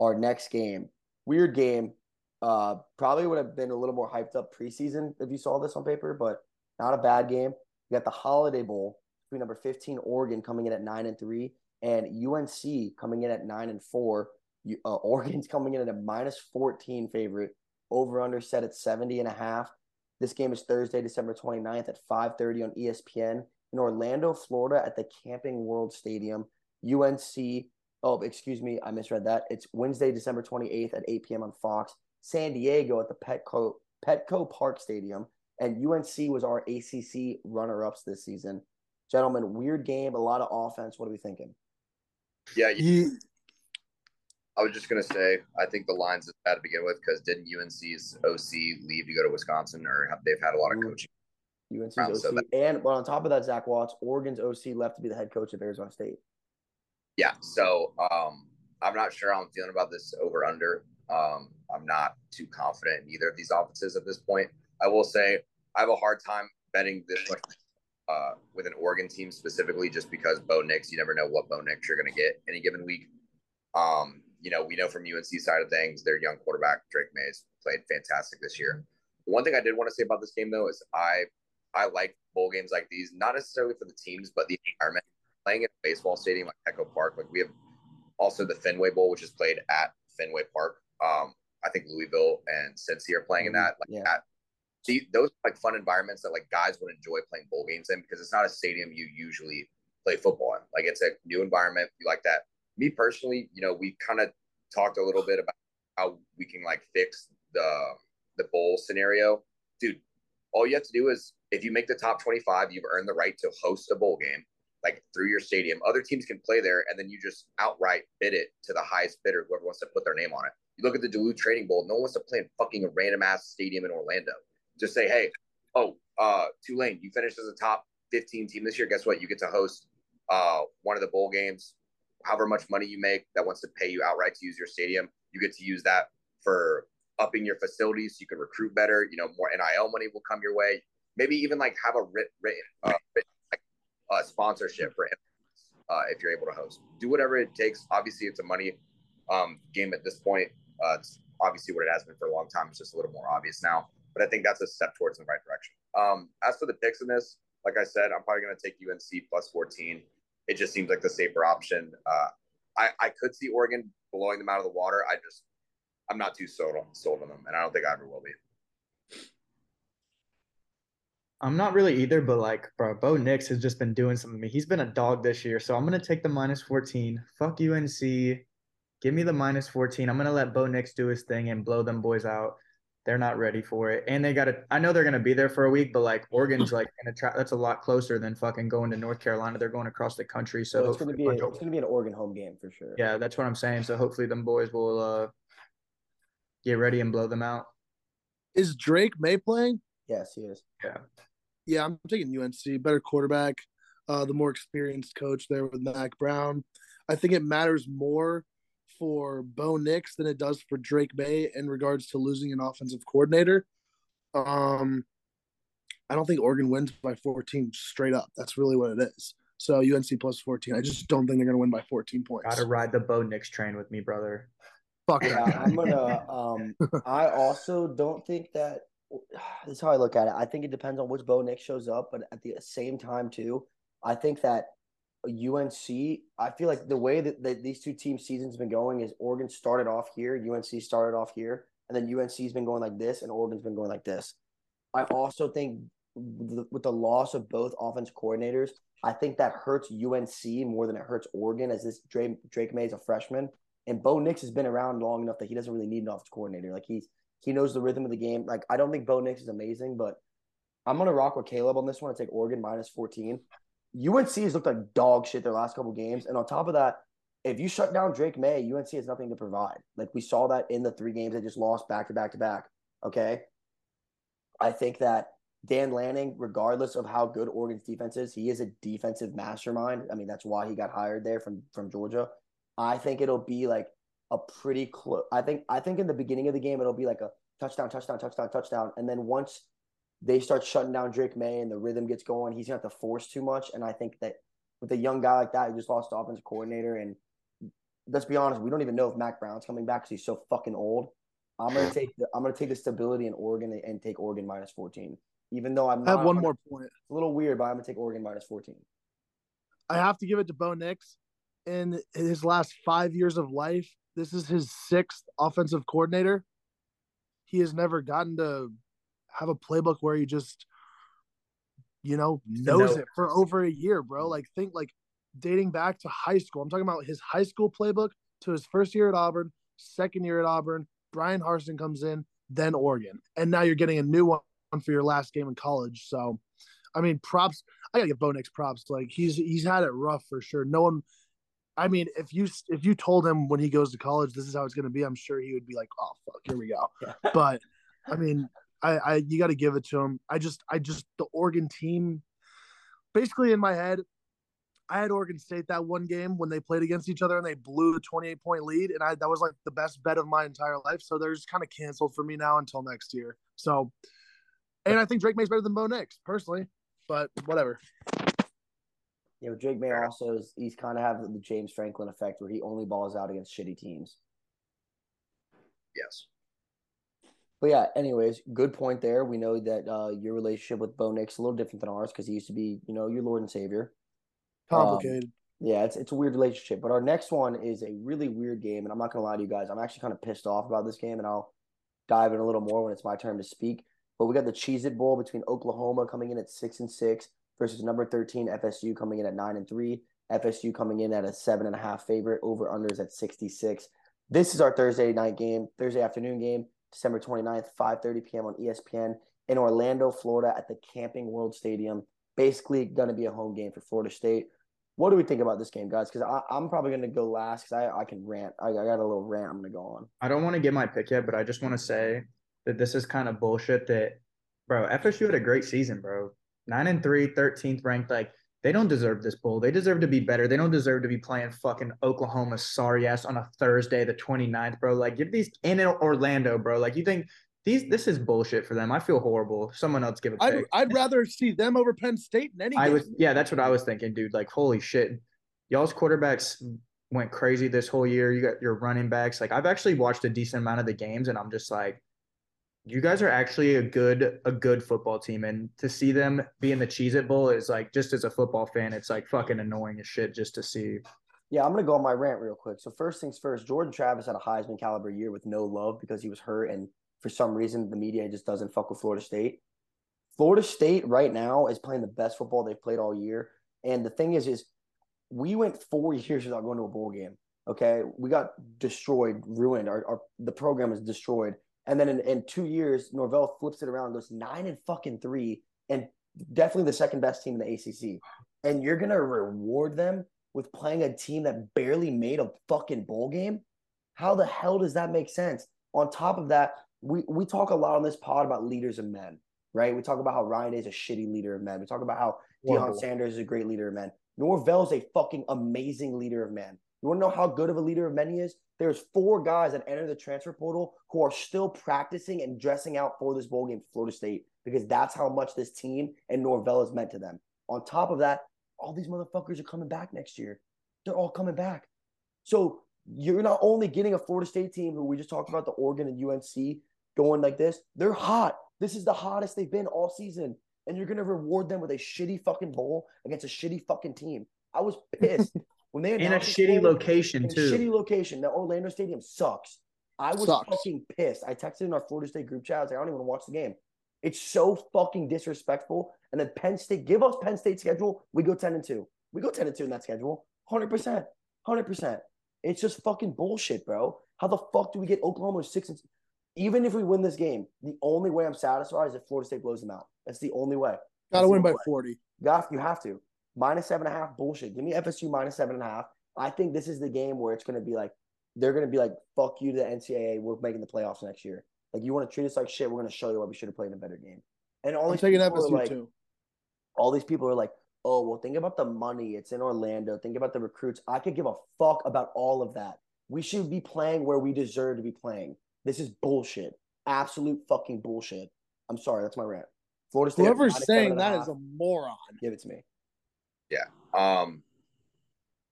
Our next game, weird game, uh, probably would have been a little more hyped up preseason if you saw this on paper, but not a bad game. You got the Holiday Bowl between number 15 Oregon coming in at nine and three, and UNC coming in at nine and four. Uh, Oregon's coming in at a minus 14 favorite. Over under set at 70 and a half. This game is Thursday, December 29th at 5:30 on ESPN in Orlando, Florida at the Camping World Stadium. UNC, oh, excuse me, I misread that. It's Wednesday, December 28th at 8 p.m. on Fox. San Diego at the Petco Petco Park Stadium. And UNC was our ACC runner-ups this season. Gentlemen, weird game, a lot of offense. What are we thinking? Yeah, you, I was just gonna say, I think the lines is bad to begin with because didn't UNC's OC leave to go to Wisconsin, or have they've had a lot of coaching? UNC's OC, so that, and but on top of that, Zach Watts, Oregon's OC left to be the head coach of Arizona State. Yeah, so um, I'm not sure how I'm feeling about this over under. Um, I'm not too confident in either of these offenses at this point. I will say I have a hard time betting this uh, with an Oregon team specifically, just because Bo Nix, you never know what Bo Nix you're going to get any given week. Um, you know, we know from UNC side of things, their young quarterback Drake Mays played fantastic this year. One thing I did want to say about this game though is I I like bowl games like these, not necessarily for the teams, but the environment. Playing at a baseball stadium like Petco Park, like we have also the Fenway Bowl, which is played at Fenway Park. Um, I think Louisville and Cincy are playing in that. Like yeah. that. See, those like fun environments that like guys would enjoy playing bowl games in because it's not a stadium you usually play football in. Like it's a new environment. You like that me personally, you know, we kind of talked a little bit about how we can like fix the the bowl scenario. Dude, all you have to do is if you make the top 25, you've earned the right to host a bowl game like through your stadium. Other teams can play there and then you just outright bid it to the highest bidder, whoever wants to put their name on it. You look at the Duluth Trading Bowl, no one wants to play in fucking a random ass stadium in Orlando. Just say, hey, oh, uh, Tulane, you finished as a top 15 team this year. Guess what? You get to host uh, one of the bowl games however much money you make that wants to pay you outright to use your stadium, you get to use that for upping your facilities so you can recruit better. You know, more NIL money will come your way. Maybe even like have a written, written, uh, like, sponsorship for uh, if you're able to host. Do whatever it takes. Obviously, it's a money um, game at this point. Uh, it's obviously what it has been for a long time. It's just a little more obvious now. But I think that's a step towards the right direction. Um, as for the picks in this, like I said, I'm probably going to take UNC plus 14 it just seems like the safer option. Uh, I, I could see Oregon blowing them out of the water. I just, I'm not too sold on, sold on them, and I don't think I ever will be. I'm not really either, but like, bro, Bo Nix has just been doing something. He's been a dog this year, so I'm gonna take the minus 14. Fuck UNC. Give me the minus 14. I'm gonna let Bo Nix do his thing and blow them boys out they're not ready for it. And they got to, I know they're going to be there for a week, but like Oregon's like in a tra- that's a lot closer than fucking going to North Carolina. They're going across the country. So well, it's going to be, a, it's going to be an Oregon home game for sure. Yeah, that's what I'm saying. So hopefully them boys will uh, get ready and blow them out. Is Drake Maye playing? Yes, he is. Yeah. Yeah, I'm taking UNC. Better quarterback, uh, the more experienced coach there with Mack Brown. I think it matters more for Bo Nix than it does for Drake Maye in regards to losing an offensive coordinator. Um, I don't think Oregon wins by 14 straight up. That's really what it is. So UNC plus 14. I just don't think they're going to win by 14 points. Got to ride the Bo Nix train with me, brother. Fuck yeah, I'm gonna. Um, I also don't think that. This is how I look at it. I think it depends on which Bo Nix shows up, but at the same time too, I think that UNC, I feel like the way that, that these two team seasons been going is Oregon started off here, UNC started off here, and then UNC's been going like this, and Oregon's been going like this. I also think with the loss of both offense coordinators, I think that hurts UNC more than it hurts Oregon, as this Drake, Drake Maye is a freshman, and Bo Nix has been around long enough that he doesn't really need an offense coordinator. Like he's He knows the rhythm of the game. Like I don't think Bo Nix is amazing, but I'm gonna rock with Caleb on this one and take Oregon minus 14. UNC has looked like dog shit their last couple games, and on top of that, if you shut down Drake Maye, UNC has nothing to provide. Like we saw that in the three games they just lost back to back to back. Okay, I think that Dan Lanning, regardless of how good Oregon's defense is, he is a defensive mastermind. I mean, that's why he got hired there from from Georgia. I think it'll be like a pretty close. I think I think in the beginning of the game it'll be like a touchdown, touchdown, touchdown, touchdown, and then once they start shutting down Drake Maye and the rhythm gets going, he's gonna have to force too much. And I think that with a young guy like that, he just lost the offensive coordinator, and let's be honest, we don't even know if Mack Brown's coming back because he's so fucking old. I'm gonna take the I'm gonna take the stability in Oregon and, and take Oregon minus 14. Even though I'm I have not, one more point. It's a little weird, but I'm gonna take Oregon minus 14. I have to give it to Bo Nix. In his last five years of life, this is his sixth offensive coordinator. He has never gotten to have a playbook where he just, you know, knows know. it for over a year, bro. Like think like dating back to high school. I'm talking about his high school playbook to his first year at Auburn, second year at Auburn. Bryan Harsin comes in, then Oregon, and now you're getting a new one for your last game in college. So, I mean, props. I gotta give Bo Nix props. Like he's he's had it rough for sure. No one. I mean, if you if you told him when he goes to college this is how it's gonna be, I'm sure he would be like, "Oh fuck, here we go." but I mean, I, I you got to give it to him. I just I just the Oregon team. Basically, in my head, I had Oregon State that one game when they played against each other and they blew the 28 point lead, and I that was like the best bet of my entire life. So they're just kind of canceled for me now until next year. So, and I think Drake Maye's better than Bo Nix personally, but whatever. You know, Drake Maye also is he's kind of have the James Franklin effect where he only balls out against shitty teams. Yes. But yeah, anyways, good point there. We know that uh, your relationship with Bo Nix is a little different than ours because he used to be, you know, your Lord and Savior. Complicated. Yeah, it's it's a weird relationship. But our next one is a really weird game, and I'm not gonna lie to you guys. I'm actually kind of pissed off about this game, and I'll dive in a little more when it's my turn to speak. But we got the Cheez It Bowl between Oklahoma coming in at six and six versus number 13 FSU coming in at nine and three. FSU coming in at a seven and a half favorite. Over unders at 66. This is our Thursday night game, Thursday afternoon game, December 29th, 5:30 p.m. on ESPN in Orlando, Florida, at the Camping World Stadium. Basically, going to be a home game for Florida State. What do we think about this game, guys? Because I'm probably going to go last because I, I can rant. I, I got a little rant I'm going to go on. I don't want to get my pick yet, but I just want to say that this is kind of bullshit that, bro, FSU had a great season, bro. 9 and 3, 13th ranked. Like, they don't deserve this bowl. They deserve to be better. They don't deserve to be playing fucking Oklahoma sorry ass on a Thursday, the 29th, bro. Like, give these in Orlando, bro. Like, you think these this is bullshit for them. I feel horrible. Someone else give a I'd, pick. I'd rather see them over Penn State in any I game. was yeah, that's what I was thinking, dude. Like, holy shit. Y'all's quarterbacks went crazy this whole year. You got your running backs. Like, I've actually watched a decent amount of the games, and I'm just like, you guys are actually a good a good football team. And to see them be in the Cheez It Bowl is like just as a football fan, it's like fucking annoying as shit just to see. Yeah, I'm to go on my rant real quick. So, first things first, Jordan Travis had a Heisman caliber year with no love because he was hurt. And for some reason, the media just doesn't fuck with Florida State. Florida State right now is playing the best football they've played all year. And the thing is, is we went four years without going to a bowl game. Okay. We got destroyed, ruined. Our, our the program is destroyed. And then in, in two years, Norvell flips it around, goes nine and fucking three, and definitely the second best team in the ACC. And you're gonna reward them with playing a team that barely made a fucking bowl game? How the hell does that make sense? On top of that, we we talk a lot on this pod about leaders of men, right? We talk about how Ryan is a shitty leader of men. We talk about how Deion. Sanders is a great leader of men. Norvell is a fucking amazing leader of men. You want to know how good of a leader of he is? There's four guys that enter the transfer portal who are still practicing and dressing out for this bowl game for Florida State because that's how much this team and Norvell is meant to them. On top of that, all these motherfuckers are coming back next year. They're all coming back. So you're not only getting a Florida State team who we just talked about, the Oregon and UNC going like this, they're hot. This is the hottest they've been all season. And you're going to reward them with a shitty fucking bowl against a shitty fucking team. I was pissed when they In a announced shitty bowl, location in a too. shitty location. The Orlando Stadium sucks. I was Sucks. fucking pissed. I texted in our Florida State group chat. I was like, I don't even want to watch the game. It's so fucking disrespectful. And then Penn State, give us Penn State schedule. We go 10 and 2. We go 10 and 2 in that schedule. 100%. 100%. It's just fucking bullshit, bro. How the fuck do we get Oklahoma 6 and even if we win this game, the only way I'm satisfied is if Florida State blows them out. That's the only way. Got to win by way. 40. You have, you have to. Minus seven and a half, bullshit. Give me FSU minus seven and a half. I think this is the game where it's going to be like, they're going to be like, fuck you to the NCAA. We're making the playoffs next year. Like, you want to treat us like shit. We're going to show you why we should have played a better game. And all I'm these taking people are FSU like, too. all these people are like, oh, well, think about the money. It's in Orlando. Think about the recruits. I could give a fuck about all of that. We should be playing where we deserve to be playing. This is bullshit. Absolute fucking bullshit. I'm sorry. That's my rant. Florida State. Whoever's saying that is a moron. give it to me. Um,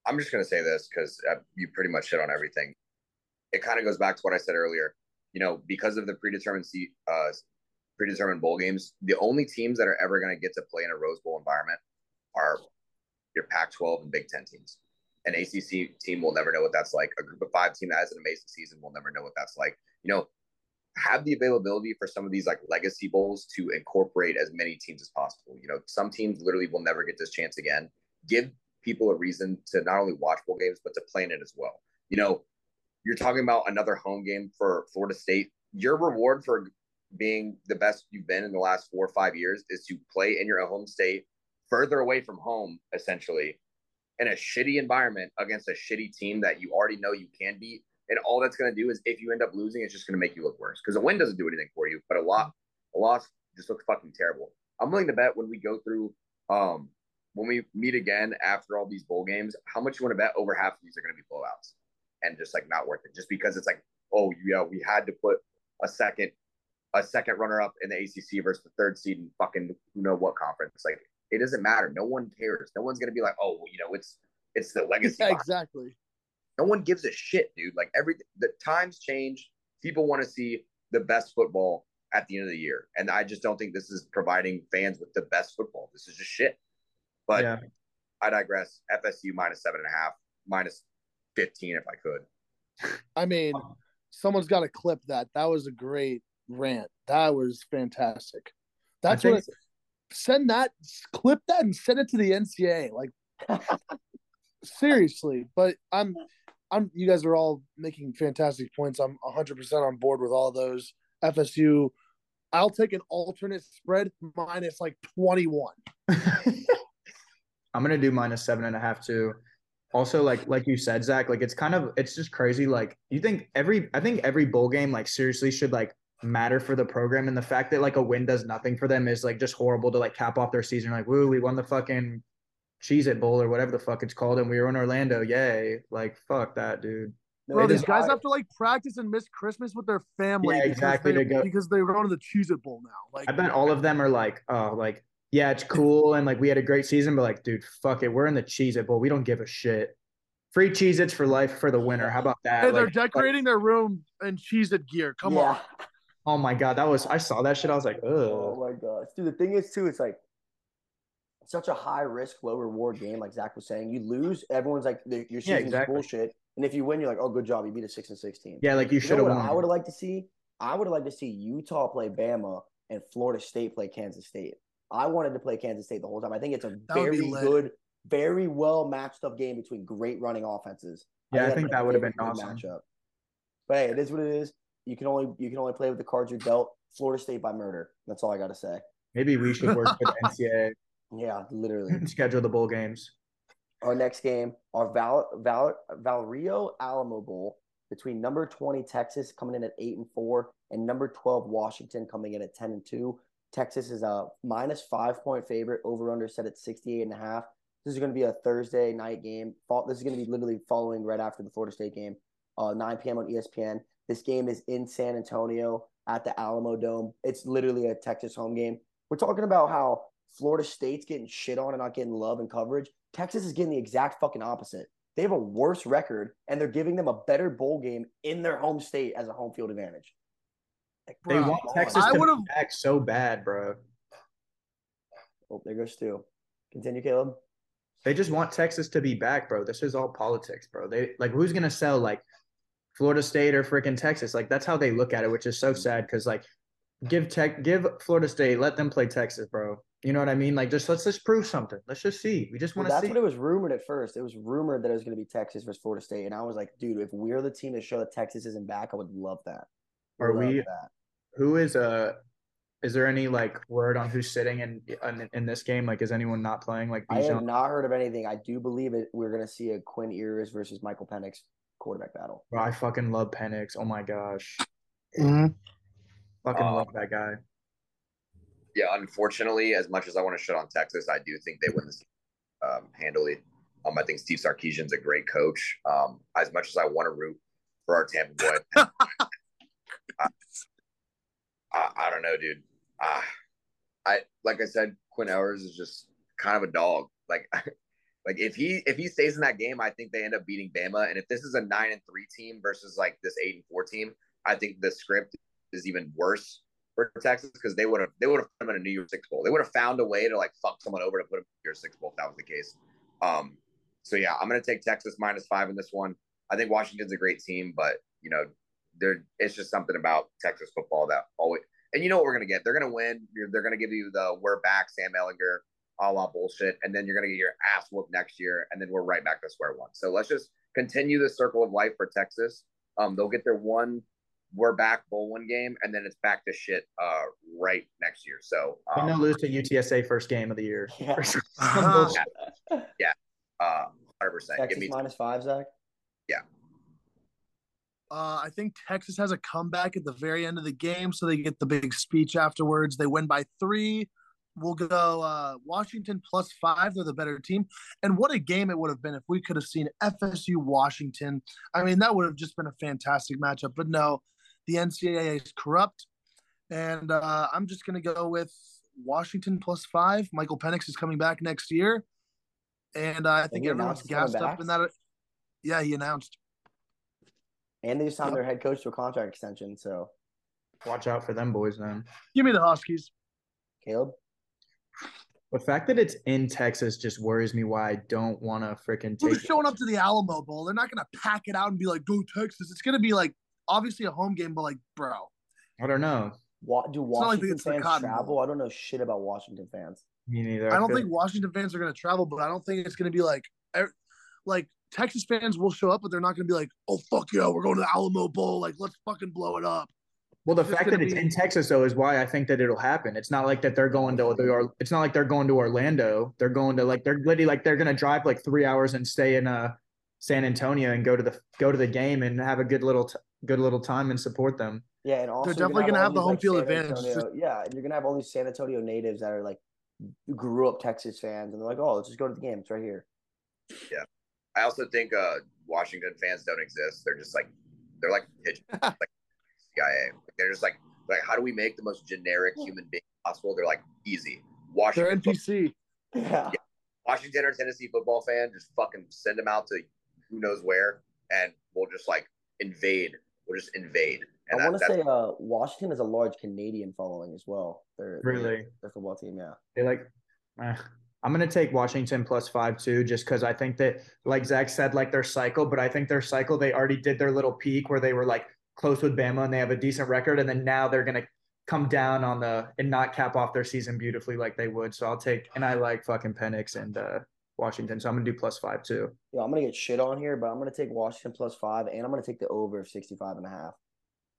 I'm just gonna say this because uh, you pretty much hit on everything. It kind of goes back to what I said earlier. You know, because of the predetermined seat, uh, predetermined bowl games, the only teams that are ever gonna get to play in a Rose Bowl environment are your Pac-12 and Big Ten teams. An ACC team will never know what that's like. A Group of Five team that has an amazing season will never know what that's like. You know, have the availability for some of these like legacy bowls to incorporate as many teams as possible. You know, some teams literally will never get this chance again. Give people a reason to not only watch bowl games but to play in it as well. You know, you're talking about another home game for Florida State. Your reward for being the best you've been in the last four or five years is to play in your home state, further away from home, essentially, in a shitty environment against a shitty team that you already know you can beat. And all that's going to do is, if you end up losing, it's just going to make you look worse. Because a win doesn't do anything for you, but a lot, a loss just looks fucking terrible. I'm willing to bet when we go through, um, when we meet again after all these bowl games, how much you want to bet over half of these are going to be blowouts and just like not worth it, just because it's like, oh yeah, we had to put a second, a second runner up in the ACC versus the third seed in fucking who know what conference. Like it doesn't matter. No one cares. No one's going to be like, oh, well, you know, it's it's the legacy. Yeah, exactly. No one gives a shit, dude. Like every the times change. People want to see the best football at the end of the year, and I just don't think this is providing fans with the best football. This is just shit. But yeah. I digress. FSU minus seven and a half, minus fifteen if I could. I mean, someone's got to clip that. That was a great rant. That was fantastic. That's what. think- Send that, clip that, and send it to the NCA. Like seriously. But I'm, I'm. You guys are all making fantastic points. I'm 100 percent on board with all those. FSU. I'll take an alternate spread minus like 21. I'm gonna do minus seven and a half too. Also, like like you said, Zach, like it's kind of it's just crazy. Like you think every I think every bowl game like seriously should like matter for the program, and the fact that like a win does nothing for them is like just horrible to like cap off their season. Like, woo, we won the fucking Cheez It Bowl or whatever the fuck it's called, and we were in Orlando. Yay! Like fuck that, dude. No, Bro, it these guys I- have to like practice and miss Christmas with their family. Yeah, because exactly, They, to go- because they're going to the Cheez It Bowl now. Like, I bet all of them are like, oh, like yeah, it's cool, and like we had a great season, but like, dude, fuck it, we're in the Cheez It Bowl. We don't give a shit. Free Cheez Its for life for the winner. How about that? hey, they're Like, decorating their room in Cheez It gear. Come Yeah. on. Oh my god, that was I saw that shit. I was like, Oh my gosh, dude. The thing is, too, it's like such a high risk, low reward game. Like Zach was saying, you lose, everyone's like, the- your season's exactly. bullshit. And if you win, you're like, oh, good job, you beat a six and sixteen. Yeah, like you You should have won. I would have liked to see? I would have liked to see Utah play Bama and Florida State play Kansas State. I wanted to play Kansas State the whole time. I think it's a That very good, very well matched up game between great running offenses. Yeah, I that's think that would have very been good awesome. Matchup. But hey, it is what it is. You can only you can only play with the cards you're dealt. Florida State by murder. That's all I got to say. Maybe we should work with NCAA Yeah, literally. schedule the bowl games. our next game, our Val, Val, Valero Alamo Bowl between number 20 Texas coming in at 8 and 4 and number 12 Washington coming in at 10 and 2. Texas is a minus 5 point favorite, over under set at 68 and a half. This is going to be a Thursday night game. This is going to be literally following right after the Florida State game, uh, 9 p.m. on ESPN. This game is in San Antonio at the Alamo Dome. It's literally a Texas home game. We're talking about how Florida State's getting shit on and not getting love and coverage. Texas is getting the exact fucking opposite. They have a worse record, and they're giving them a better bowl game in their home state as a home field advantage. Like, They want. Texas I to be back so bad, bro. Oh, there goes Stu. Continue, Caleb. They just want Texas to be back, bro. This is all politics, bro. They like who's gonna sell like Florida State or freaking Texas? Like that's how they look at it, which is so mm-hmm. sad because like give Tech give Florida State, let them play Texas, bro. You know what I mean? Like just let's just prove something. Let's just see. We just want to see that's see. what it was rumored at first. It was rumored that it was going to be Texas versus Florida State, and I was like, dude, if we're the team to show that Texas isn't back, I would love that. Are Love we? that. Who is uh Is there any like word on who's sitting in in, in this game? Like, is anyone not playing? Like, I have not heard of anything. I do believe it. We're gonna see a Quinn Ewers versus Michael Penix quarterback battle. Bro, I fucking love Penix. Oh my gosh, Mhm. Fucking Uh, love that guy. Yeah, unfortunately, as much as I want to shut on Texas, I do think they win this um, handily. Um, I think Steve Sarkisian's a great coach. Um, as much as I want to root for our Tampa Boy, I, I, I don't know, dude. Uh, I like I said, Quinn Ewers is just kind of a dog. Like, like if he if he stays in that game, I think they end up beating Bama. And if this is a nine and three team versus like this eight and four team, I think the script is even worse for Texas because they would have they would have put them in a New Year's Six bowl. They would have found a way to like fuck someone over to put them in a New Year's Six bowl if that was the case. Um, so yeah, I'm gonna take Texas minus five in this one. I think Washington's a great team, but you know, there it's just something about Texas football that always. And you know what we're gonna get? They're gonna win. They're gonna give you the "we're back" Sam Ehlinger, a la bullshit, and then you're gonna get your ass whooped next year, and then we're right back to square one. So let's just continue the circle of life for Texas. Um, they'll get their one we're back bowl one game, and then it's back to shit uh right next year. So And um, they'll lose to UTSA first game of the year. Yeah. Uh-huh. uh, hundred percent. Give Texas me minus five, Zach. Yeah. Uh, I think Texas has a comeback at the very end of the game, so they get the big speech afterwards. They win by three. We'll go uh, Washington plus five. They're the better team. And what a game it would have been if we could have seen FSU Washington. I mean, that would have just been a fantastic matchup. But no, the NCAA is corrupt. And uh, I'm just going to go with Washington plus five. Michael Penix is coming back next year. And uh, I think everyone's announced he's coming gassed up back? in that. Yeah, he announced. And they just signed their head coach to a contract extension. So Watch out for them boys, then. Give me the Huskies. Caleb, The fact that it's in Texas just worries me. Why I don't want to freaking Who's take. showing up to the Alamo Bowl? They're not going to pack it out and be like, "Go Texas." It's going to be like obviously a home game, but like, bro, I don't know. wa- do not like Washington it's fans travel? Bowl. I don't know shit about Washington fans. Me neither. I don't feel- think Washington fans are going to travel, but I don't think it's going to be like, er- like Texas fans will show up, but they're not going to be like, "Oh fuck yeah, we're going to the Alamo Bowl. Like, let's fucking blow it up." Well, the It's fact that it's be- in Texas though is why I think that it'll happen. It's not like that they're going to they are. It's not like they're going to Orlando. They're going to like they're literally like they're gonna drive like three hours and stay in uh San Antonio and go to the go to the game and have a good little t- good little time and support them. Yeah, and also you're definitely gonna all have the these, home like, field San advantage. Antonio- yeah, you're gonna have all these San Antonio natives that are like grew up Texas fans, and they're like, "Oh, let's just go to the game. It's right here." Yeah, I also think uh, Washington fans don't exist. They're just like they're like pigeons, like CIA. They're just like like how do we make the most generic human being possible? They're like easy. They're Washington, fo- NPC. Yeah, Washington or Tennessee football fan, just fucking send them out to who knows where, and we'll just like invade. We'll just invade. And I want to say uh, Washington has a large Canadian following as well. They're Really? their football team. Yeah, They like. eh. I'm gonna take Washington plus five too, just because I think that, like Zach said, like their cycle, but I think their cycle they already did their little peak where they were like close with Bama and they have a decent record, and then now they're gonna come down on the and not cap off their season beautifully like they would. So I'll take and I like fucking Penix and uh, Washington, so I'm gonna do plus five too. yeah. I'm gonna get shit on here, but I'm gonna take Washington plus five, and I'm gonna take the over of 65 and a half.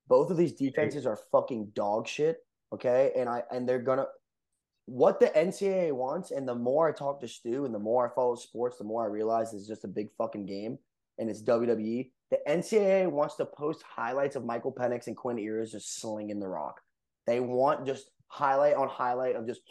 Both of these defenses are fucking dog shit. Okay, and I and they're gonna what the NCAA wants, and the more I talk to Stu and the more I follow sports, the more I realize it's just a big fucking game and it's WWE. The NCAA wants to post highlights of Michael Penix and Quinn Ewers just slinging the rock. They want just highlight on highlight of just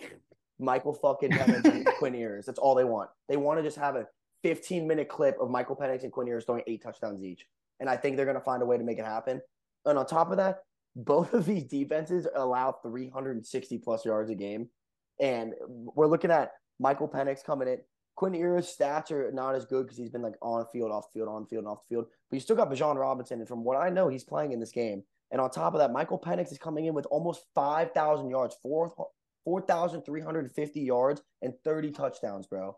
Michael fucking Penix and Quinn Ewers. That's all they want. They want to just have a 15 minute clip of Michael Penix and Quinn Ewers throwing eight touchdowns each. And I think they're going to find a way to make it happen. And on top of that, both of these defenses allow 360 plus yards a game. And we're looking at Michael Penix coming in. Quinn Ewers' stats are not as good because he's been like on field, off field, on field, and off the field. But you still got Bijan Robinson, and from what I know, he's playing in this game. And on top of that, Michael Penix is coming in with almost five thousand yards, four four thousand three hundred fifty yards, and thirty touchdowns, bro.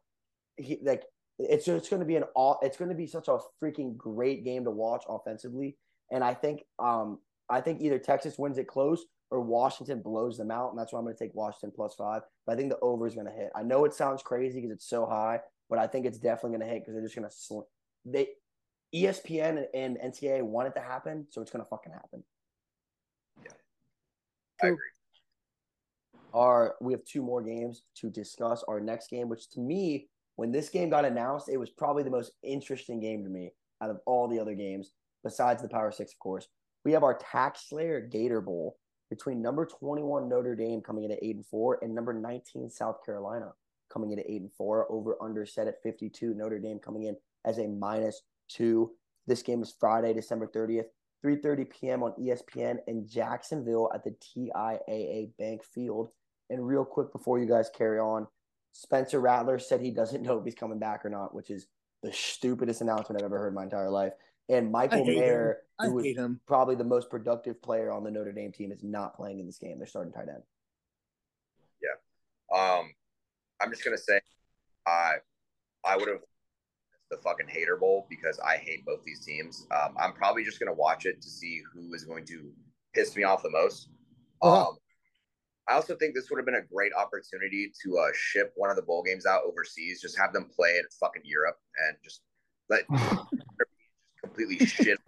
He like it's just going to be an all. it's going to be such a freaking great game to watch offensively. And I think um I think either Texas wins it close or Washington blows them out, and that's why I'm going to take Washington plus five. But I think the over is going to hit. I know it sounds crazy because it's so high, but I think it's definitely going to hit because they're just going to sl- they ESPN and NCAA want it to happen, so it's going to fucking happen. Yeah, I agree. Our we have two more games to discuss. Our next game, which to me, when this game got announced, it was probably the most interesting game to me out of all the other games, besides the Power Six, of course. We have our Tax Slayer Gator Bowl between number 21 Notre Dame coming in at eight and four and number 19 South Carolina coming in at eight and four. Over under set at 52. Notre Dame coming in as a minus two. This game is Friday, December 30th, 3:30 p.m. on ESPN in Jacksonville at the TIAA Bank Field. And real quick before you guys carry on, Spencer Rattler said he doesn't know if he's coming back or not, which is the stupidest announcement I've ever heard in my entire life. And Michael hate him. Mayer, who was him. probably the most productive player on the Notre Dame team, is not playing in this game. They're starting tight end. Um, I'm just gonna say, I I would have the fucking hater bowl because I hate both these teams. Um, I'm probably just gonna watch it to see who is going to piss me off the most. Uh-huh. Um, I also think this would have been a great opportunity to uh, ship one of the bowl games out overseas, just have them play in fucking Europe and just let completely shit,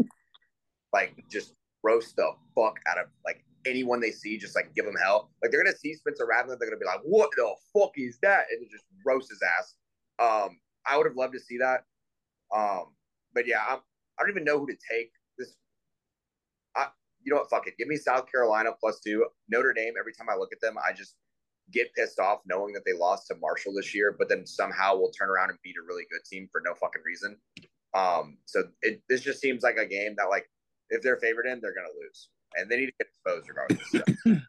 like just roast the fuck out of like anyone they see, just like give them hell. Like they're gonna see Spencer Rattler, they're gonna be like, "What the fuck is that?" and just roast his ass. Um, I would have loved to see that. Um, but yeah, I'm, I don't even know who to take you know what? Fuck it. Give me South Carolina plus two. Notre Dame. Every time I look at them, I just get pissed off knowing that they lost to Marshall this year, but then somehow will turn around and beat a really good team for no fucking reason. Um, so it this just seems like a game that like if they're favored in, they're gonna lose, and they need to get exposed regardless.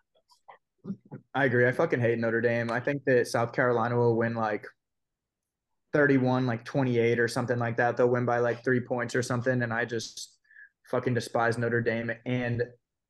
I agree. I fucking hate Notre Dame. I think that South Carolina will win like 31, like 28 or something like that. They'll win by like three points or something. And I just fucking despise Notre Dame. And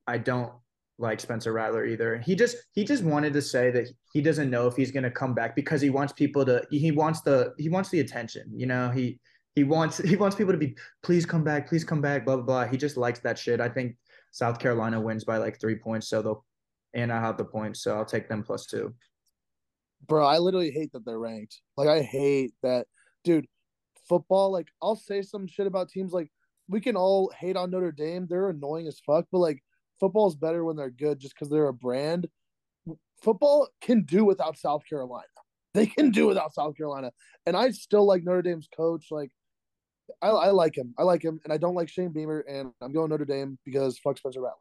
I don't like Spencer Rattler either. He just he just wanted to say that he doesn't know if he's gonna come back because he wants people to he wants the he wants the attention. You know, he he wants he wants people to be please come back, please come back, blah blah blah. He just likes that shit. I think South Carolina wins by like three points, so they'll and I have the points, so I'll take them plus two. Bro, I literally hate that they're ranked. Like I hate that, dude. Football, like I'll say some shit about teams. Like we can all hate on Notre Dame; they're annoying as fuck. But like football's better when they're good, just because they're a brand. Football can do without South Carolina. They can do without South Carolina, and I still like Notre Dame's coach. Like I, I like him. I like him, and I don't like Shane Beamer. And I'm going Notre Dame because fuck Spencer Rattler.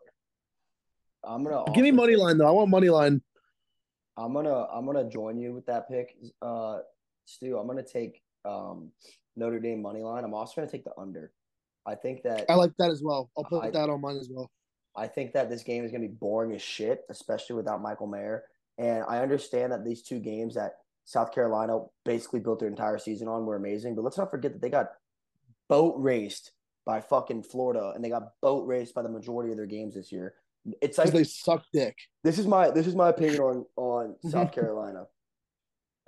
I'm gonna Give me money line though. I want money line. I'm gonna I'm gonna join you with that pick, uh, Stu. I'm gonna take um, Notre Dame money line. I'm also gonna take the under. I think that I like that as well. I'll put I- that on mine as well. I think that this game is going to be boring as shit, especially without Michael Mayer. And I understand that these two games that South Carolina basically built their entire season on were amazing, but let's not forget that they got boat raced by fucking Florida, and they got boat raced by the majority of their games this year. It's like they suck dick. this is my this is my opinion on on South Carolina.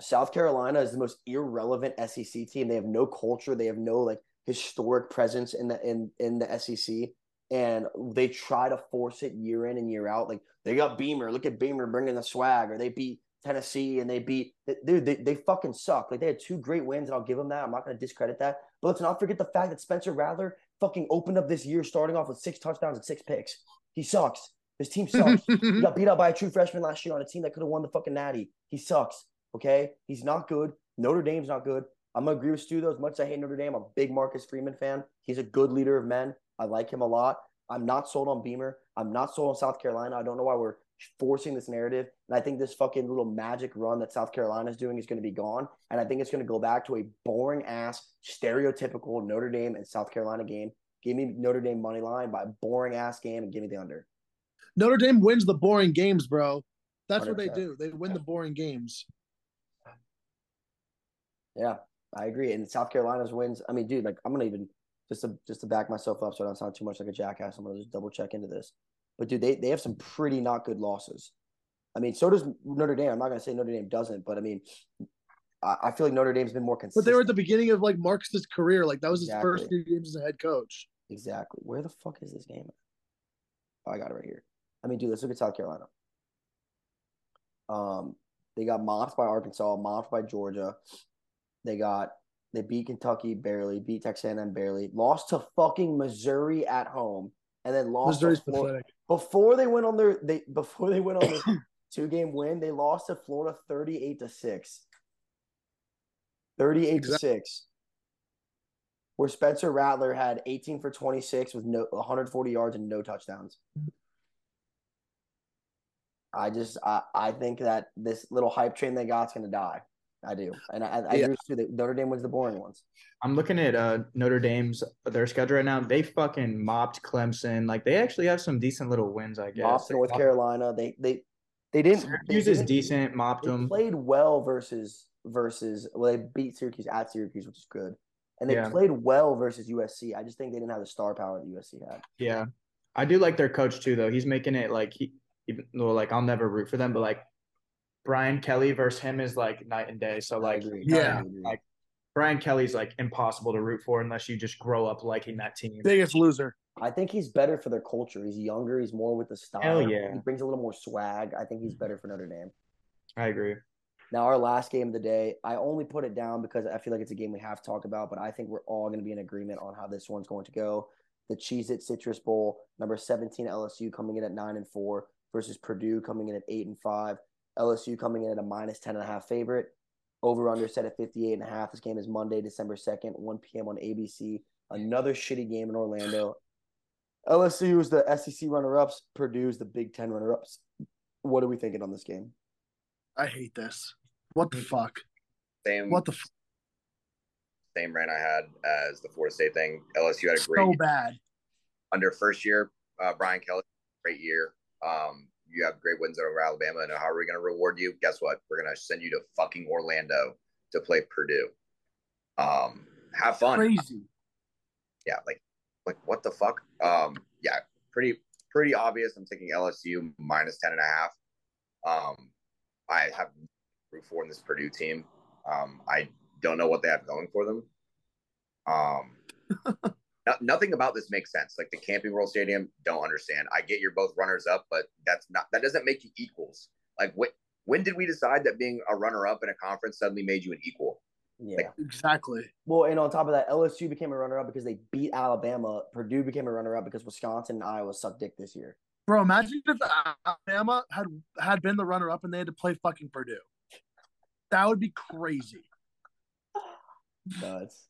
South Carolina is the most irrelevant SEC team. They have no culture. They have no like historic presence in the in in the SEC, and they try to force it year in and year out. Like they got Beamer. Look at Beamer bringing the swag, or they beat Tennessee and they beat dude. They, they fucking suck. Like they had two great wins, and I'll give them that. I'm not going to discredit that. But let's not forget the fact that Spencer Rattler fucking opened up this year starting off with six touchdowns and six picks. He sucks. His team sucks. He got beat out by a true freshman last year on a team that could have won the fucking natty. He sucks. Okay. He's not good. Notre Dame's not good. I'm gonna agree with Stu though. As much as I hate Notre Dame, I'm a big Marcus Freeman fan. He's a good leader of men. I like him a lot. I'm not sold on Beamer. I'm not sold on South Carolina. I don't know why we're forcing this narrative. And I think this fucking little magic run that South Carolina is doing is going to be gone. And I think it's going to go back to a boring ass, stereotypical Notre Dame and South Carolina game. Give me Notre Dame money line by a boring ass game and give me the under. Notre Dame wins the boring games, bro. That's what they do. They win the boring games. Yeah, I agree. And South Carolina's wins. I mean, dude, like I'm gonna even just to just to back myself up so I don't sound too much like a jackass. I'm gonna just double check into this. But dude, they they have some pretty not good losses. I mean, so does Notre Dame. I'm not gonna say Notre Dame doesn't, but I mean, I, I feel like Notre Dame's been more consistent. But they were at the beginning of like Marcus's career. Like that was his first Exactly. few games as a head coach. Exactly. Where the fuck is this game? Oh, I got it right here. I mean, dude, let's look at South Carolina. Um, they got mopped by Arkansas, mopped by Georgia. They got they beat Kentucky barely, beat Texas A&M barely, lost to fucking Missouri at home, and then lost to Florida. pathetic. before they went on their they before they went on their two game win. They lost to Florida thirty eight to six. Thirty eight to six. Where Spencer Rattler had eighteen for twenty six with no one hundred forty yards and no touchdowns. I just I, I think that this little hype train they got is gonna die. I do, and I, I Yeah. agree too. That Notre Dame was the boring ones. I'm looking at uh Notre Dame's their schedule right now. They fucking mopped Clemson. Like they actually have some decent little wins, I guess. To North Carolina. They they they didn't. They, Syracuse is didn't- decent, mopped they them. played well versus versus well they beat Syracuse at Syracuse, which is good, and they Yeah. played well versus USC. I just think they didn't have the star power that USC had. Yeah. I do like their coach too, though. He's making it like he even though like I'll never root for them, but like Brian Kelly versus him is like night and day. So like Yeah. Like Brian Kelly's like impossible to root for unless you just grow up liking that team. Biggest loser. I think he's better for their culture. He's younger. He's more with the style. Hell yeah. He brings a little more swag. I think he's mm-hmm. better for Notre Dame. I agree. Now, our last game of the day, I only put it down because I feel like it's a game we have to talk about, but I think we're all going to be in agreement on how this one's going to go. The Cheez It Citrus Bowl, number 17 LSU coming in at 9 and 4 versus Purdue coming in at 8 and 5. LSU coming in at a minus 10 and a half favorite. Over under set at 58 and a half. This game is Monday, December 2nd, 1 p.m. on ABC. Another shitty game in Orlando. LSU is the SEC runner ups, Purdue is the Big Ten runner ups. What are we thinking on this game? I hate this. What the fuck? Same What the f- same rant I had as the Florida State thing. LSU had a great so bad. under first year. Uh, Brian Kelly, great year. Um, you have great wins over Alabama, and how are we going to reward you? Guess what? We're going to send you to fucking Orlando to play Purdue. Um, have fun. Crazy. Yeah, like, like what the fuck? Um, yeah, pretty, pretty obvious. I'm taking LSU minus ten and a half. Um, I have root for in this Purdue team. Um, I don't know what they have going for them. Um, no, nothing about this makes sense. Like the Camping World Stadium, don't understand. I get you're both runners up, but that's not that doesn't make you equals. Like when when did we decide that being a runner up in a conference suddenly made you an equal? Yeah. Exactly. Well, and on top of that, LSU became a runner up because they beat Alabama. Purdue became a runner up because Wisconsin and Iowa sucked dick this year. Bro, imagine if Alabama had had been the runner up and they had to play fucking Purdue. That would be crazy. Nuts.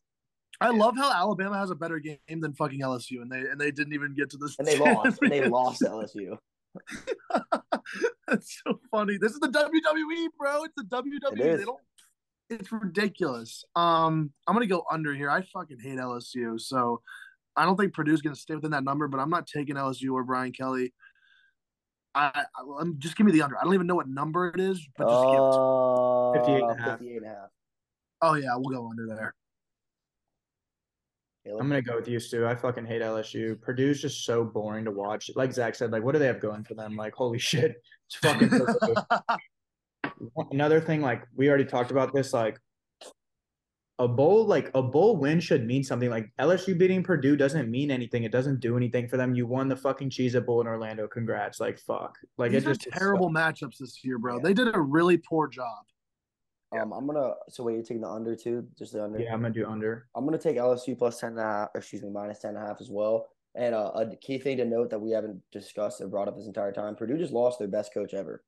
I love how Alabama has a better game than fucking LSU, and they and they didn't even get to this. And they lost. and they lost LSU. That's so funny. This is the WWE, bro. It's the WWE. It is. They don't. It's ridiculous. Um, I'm gonna go under here. I fucking hate LSU, so I don't think Purdue's gonna stay within that number. But I'm not taking LSU or Brian Kelly. I, I I'm just give me the under. I don't even know what number it is, but just give it. Uh, 58 and a half. 58 and a half. Oh yeah, we'll go under there. Caleb? I'm gonna go with you, Stu. I fucking hate LSU. Purdue's just so boring to watch. Like Zach said, like what do they have going for them? Like holy shit, it's fucking. Another thing, like we already talked about this, like a bowl, like a bowl win should mean something. Like LSU beating Purdue doesn't mean anything. It doesn't do anything for them. You won the fucking Cheez It Bowl in Orlando. Congrats. Like fuck. Like These it are just terrible matchups this year, bro. Yeah. They did a really poor job. Um, I'm gonna. So wait, you're taking the under too? Just the under. Yeah, I'm gonna do under. I'm gonna take LSU plus 10 and a half, or excuse me, minus 10 and a half as well. And uh, a key thing to note that we haven't discussed or brought up this entire time: Purdue just lost their best coach ever.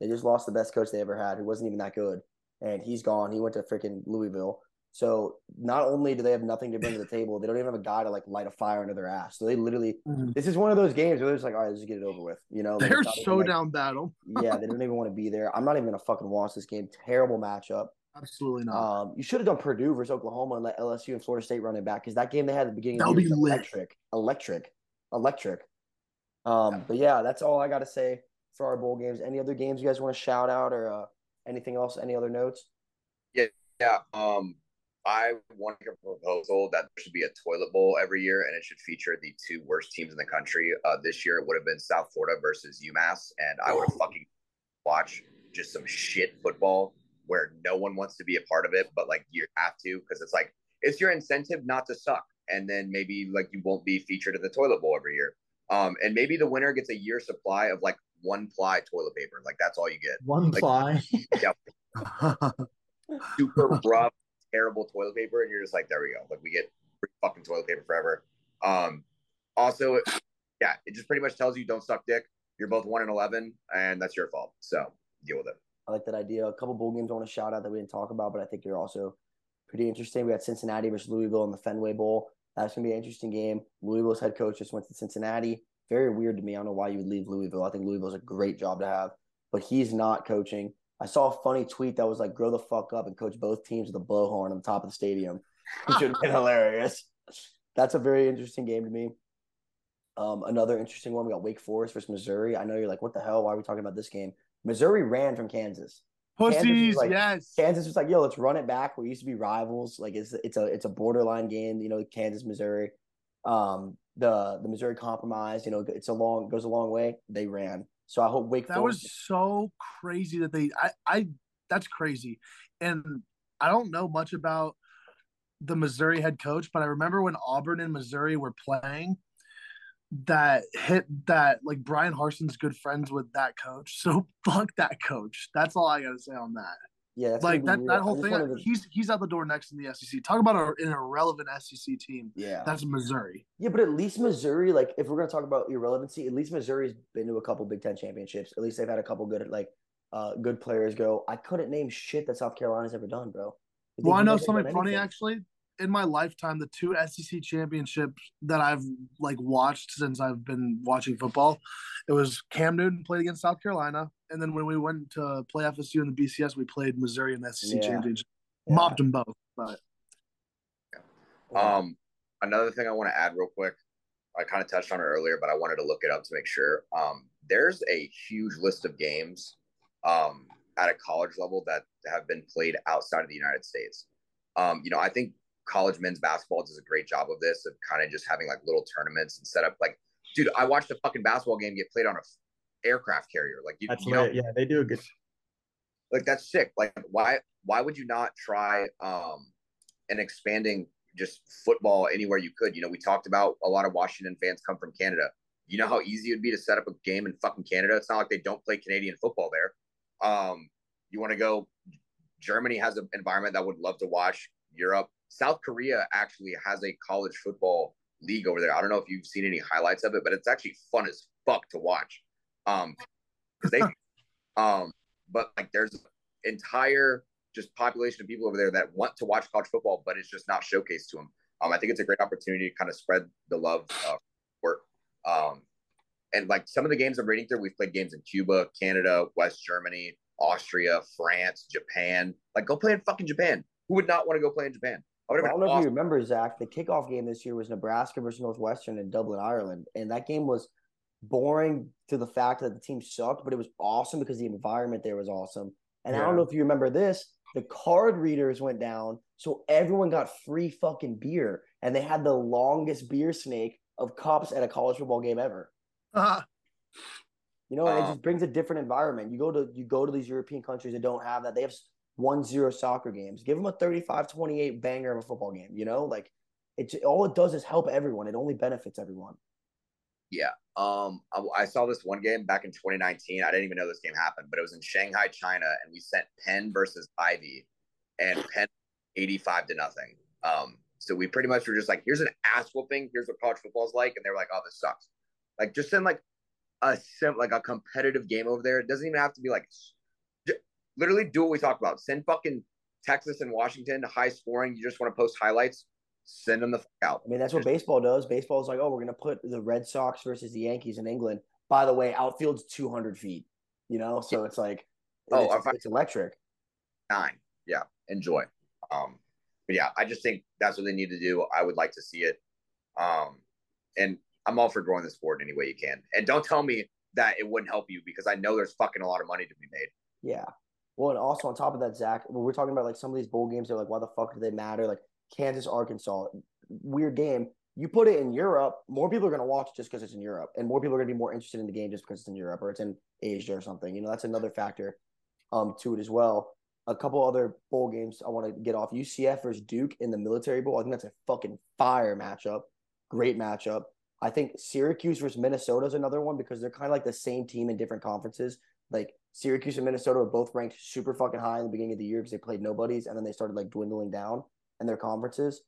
They just lost the best coach they ever had, who wasn't even that good, and he's gone. He went to freaking Louisville. So not only do they have nothing to bring to the table, they don't even have a guy to like light a fire under their ass. So they literally, this is one of those games where they're just like, all right, let's just get it over with. You know, Like, They're it's not even, so like- down battle. yeah, they don't even want to be there. I'm not even gonna fucking watch this game. Terrible matchup. Absolutely not. Um, you should have done Purdue versus Oklahoma and let LSU and Florida State run it back because that game they had at the beginning That of would the be was electric, electric, electric. Um, but yeah, that's all I got to say for our bowl games. Any other games you guys want to shout out or uh, anything else? Any other notes? Yeah. Um, I want to a proposal that there should be a toilet bowl every year, and it should feature the two worst teams in the country. Uh, this year it would have been South Florida versus UMass, and I would have fucking watch just some shit football where no one wants to be a part of it, but like you have to because it's like it's your incentive not to suck, and then maybe like you won't be featured in the toilet bowl every year. Um, and maybe the winner gets a year supply of like one ply toilet paper, like that's all you get. One Like- ply. super rough, terrible toilet paper, and you're just like, there we go. Like we get fucking toilet paper forever. Um, also, yeah, it just pretty much tells you don't suck dick. You're both one and eleven, and that's your fault. So deal with it. I like that idea. A couple bowl games I want to shout out that we didn't talk about, but I think they're also pretty interesting. We got Cincinnati versus Louisville in the Fenway Bowl. That's gonna be an interesting game. Louisville's head coach just went to Cincinnati. Very weird to me. I don't know why you would leave Louisville. I think Louisville's a great job to have, but he's not coaching. I saw a funny tweet that was like, "Grow the fuck up and coach both teams with a blowhorn on the top of the stadium," which would have been hilarious. That's a very interesting game to me. Um, another interesting one. We got Wake Forest versus Missouri. I know you're like, "What the hell? Why are we talking about this game?" Missouri ran from Kansas. Pussies, like, yes. Kansas was like, "Yo, let's run it back." We used to be rivals. Like it's it's a it's a borderline game. You know, Kansas Missouri. Um, the the Missouri Compromise. You know, it's a long goes a long way. They ran. So I hope Wake that Forest. was so crazy that they I I that's crazy. And I don't know much about the Missouri head coach, but I remember when Auburn and Missouri were playing that hit that like Bryan Harsin's good friends with that coach. So fuck that coach. That's all I gotta say on that. Yeah, like that that whole thing. to- He's he's out the door next in the SEC. Talk about a, an irrelevant SEC team. yeah, That's Missouri. yeah, but at least Missouri, like if we're gonna talk about irrelevancy, at least Missouri's been to a couple Big Ten championships. At least they've had a couple good like uh good players go. I couldn't name shit that South Carolina's ever done, bro. Well, I know something funny actually. In my lifetime, the two SEC championships that I've like watched since I've been watching football, it was Cam Newton played against South Carolina, and then when we went to play FSU in the BCS, we played Missouri in the SEC Yeah. championship. Yeah. Mopped them both, but. Um, another thing I want to add real quick. I kind of touched on it earlier, but I wanted to look it up to make sure. Um, there's a huge list of games um, at a college level that have been played outside of the United States. Um, you know, I think college men's basketball does a great job of this, of kind of just having like little tournaments and set up. Like, dude, I watched a fucking basketball game get played on a f- aircraft carrier. Like, you, you know. Yeah, they do a good. like that's sick. Like why why would you not try um and expanding just football anywhere you could? You know, we talked about a lot of Washington fans come from Canada. You know how easy it would be to set up a game in fucking Canada? It's not like they don't play Canadian football there. Um, you want to go Germany has an environment that would love to watch. Europe, South Korea actually has a college football league over there. I don't know if you've seen any highlights of it, but it's actually fun as fuck to watch. Um, 'cause they, um, but like there's entire just population of people over there that want to watch college football, but it's just not showcased to them. Um, I think it's a great opportunity to kind of spread the love uh, work. Um, and like some of the games I'm reading through, we've played games in Cuba, Canada, West Germany, Austria, France, Japan. Like, go play in fucking Japan. Who would not want to go play in Japan? I would I have don't been know if you remember, Zach. The kickoff game this year was Nebraska versus Northwestern in Dublin, Ireland, and that game was boring to the fact that the team sucked, but it was awesome because the environment there was awesome. And I don't know if you remember this. The card readers went down, so everyone got free fucking beer, and they had the longest beer snake of cups at a college football game ever. Ah. You know, and it just brings a different environment. You go to you go to these European countries that don't have that. They have one zero soccer games. Give them a 35-28 banger of a football game. You know, like it's all it does is help everyone. It only benefits everyone. Yeah. Um, I, I saw this one game back in 2019. I didn't even know this game happened, but it was in Shanghai, China, and we sent Penn versus Ivy, and Penn 85 to nothing. Um, so we pretty much were just like, here's an ass whooping. Here's what college football is like, and they were like, oh, this sucks. Like, just send like a sim, like a competitive game over there. It doesn't even have to be like, literally do what we talked about. Send fucking Texas and Washington to high scoring. You just want to post highlights. Send them the fuck out. I mean, that's what baseball does. Baseball is like, oh, we're gonna put the Red Sox versus the Yankees in England. By the way, outfield's two hundred feet. You know, so it's like, Oh, it's, it's electric. nine. Yeah, enjoy. Um, but yeah, I just think that's what they need to do. I would like to see it. Um, and I'm all for growing the sport any way you can. And don't tell me that it wouldn't help you because I know there's fucking a lot of money to be made. Yeah. Well, and also on top of that, Zach, we're talking about like some of these bowl games, they're like, why the fuck do they matter? Like Kansas, Arkansas, weird game. You put it in Europe, more people are going to watch just because it's in Europe, and more people are going to be more interested in the game just because it's in Europe or it's in Asia or something. You know, that's another factor um to it as well. A couple other bowl games I want to get off: UCF versus Duke in the Military Bowl. I think that's a fucking fire matchup. Great matchup. I think Syracuse versus Minnesota is another one because they're kind of like the same team in different conferences. Like Syracuse and Minnesota were both ranked super fucking high in the beginning of the year because they played nobodies, and then they started like dwindling down in their conferences.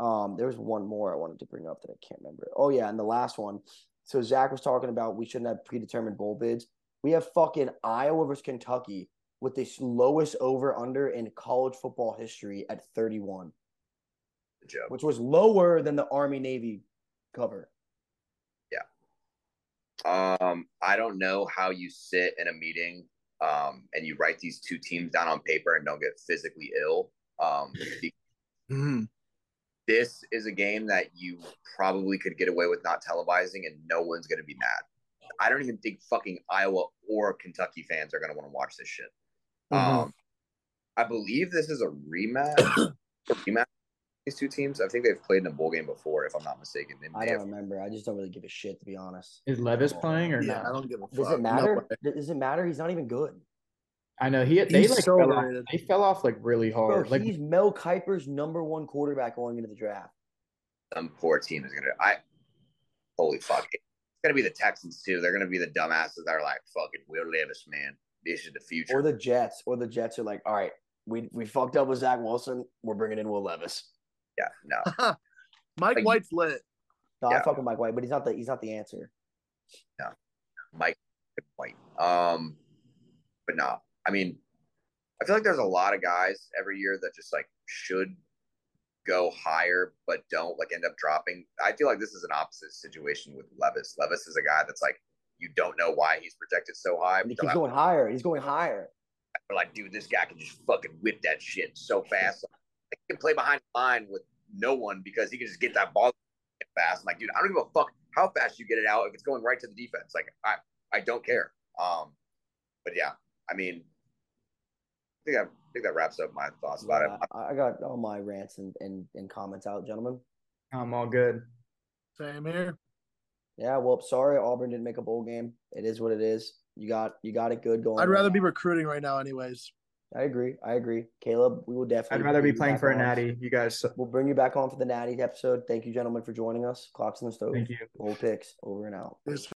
Um, there was one more I wanted to bring up that I can't remember. Oh yeah, and the last one, so Zach was talking about we shouldn't have predetermined bowl bids. We have fucking Iowa versus Kentucky with the lowest over under in college football history at 31, Good job. which was lower than the Army Navy cover. Yeah. Um, I don't know how you sit in a meeting um, and you write these two teams down on paper and don't get physically ill. Um, Mhm. this is a game that you probably could get away with not televising and no one's going to be mad. I don't even think fucking Iowa or Kentucky fans are going to want to watch this shit. Mhm. Um, I believe this is a rematch. a rematch. These two teams, I think they've played in a bowl game before, if I'm not mistaken. They I don't have- remember. I just don't really give a shit to be honest. Is Levis playing or Yeah, I don't give a fuck. Does it matter? way. Does it matter? He's not even good. I know he they He's like so fell off, they fell off like really Bro, hard. like he's Mel Kiper's number one quarterback going into the draft. some poor team is gonna. I holy fuck, it's gonna be the Texans too. They're gonna be the dumbasses that are like, "Fucking Will Levis, man. This is the future." Or the Jets. Or the Jets are like, all right, we we fucked up with Zach Wilson. We're bringing in Will Levis. Yeah, no, Mike Like- White's lit. No, I Yeah. fuck with Mike White, but he's not the he's not the answer. No, Mike White. Um, but no, I mean, I feel like there's a lot of guys every year that just like should go higher but don't like end up dropping. I feel like this is an opposite situation with Levis. Levis is a guy that's like you don't know why he's projected so high. And he keeps going higher. He's going higher. But like, dude, this guy can just fucking whip that shit so fast. Like, he can play behind the line with no one because he can just get that ball fast. I'm like, dude, I don't give a fuck how fast you get it out if it's going right to the defense. Like, I, I don't care. Um, but yeah, I mean, I think that, I think that wraps up my thoughts about Yeah, it. I, I got all my rants and, and, and comments out, gentlemen. I'm all good. Same here. Yeah, well, sorry Auburn didn't make a bowl game. It is what it is. You got you got it good going. I'd right rather be now. recruiting right now, anyways. I agree. I agree. Caleb, we will definitely. I'd rather be playing back for a natty. You guys, We'll bring you back on for the natty episode. Thank you, gentlemen, for joining us. Clocks in the stove. thank you. Old picks over and out. Yes,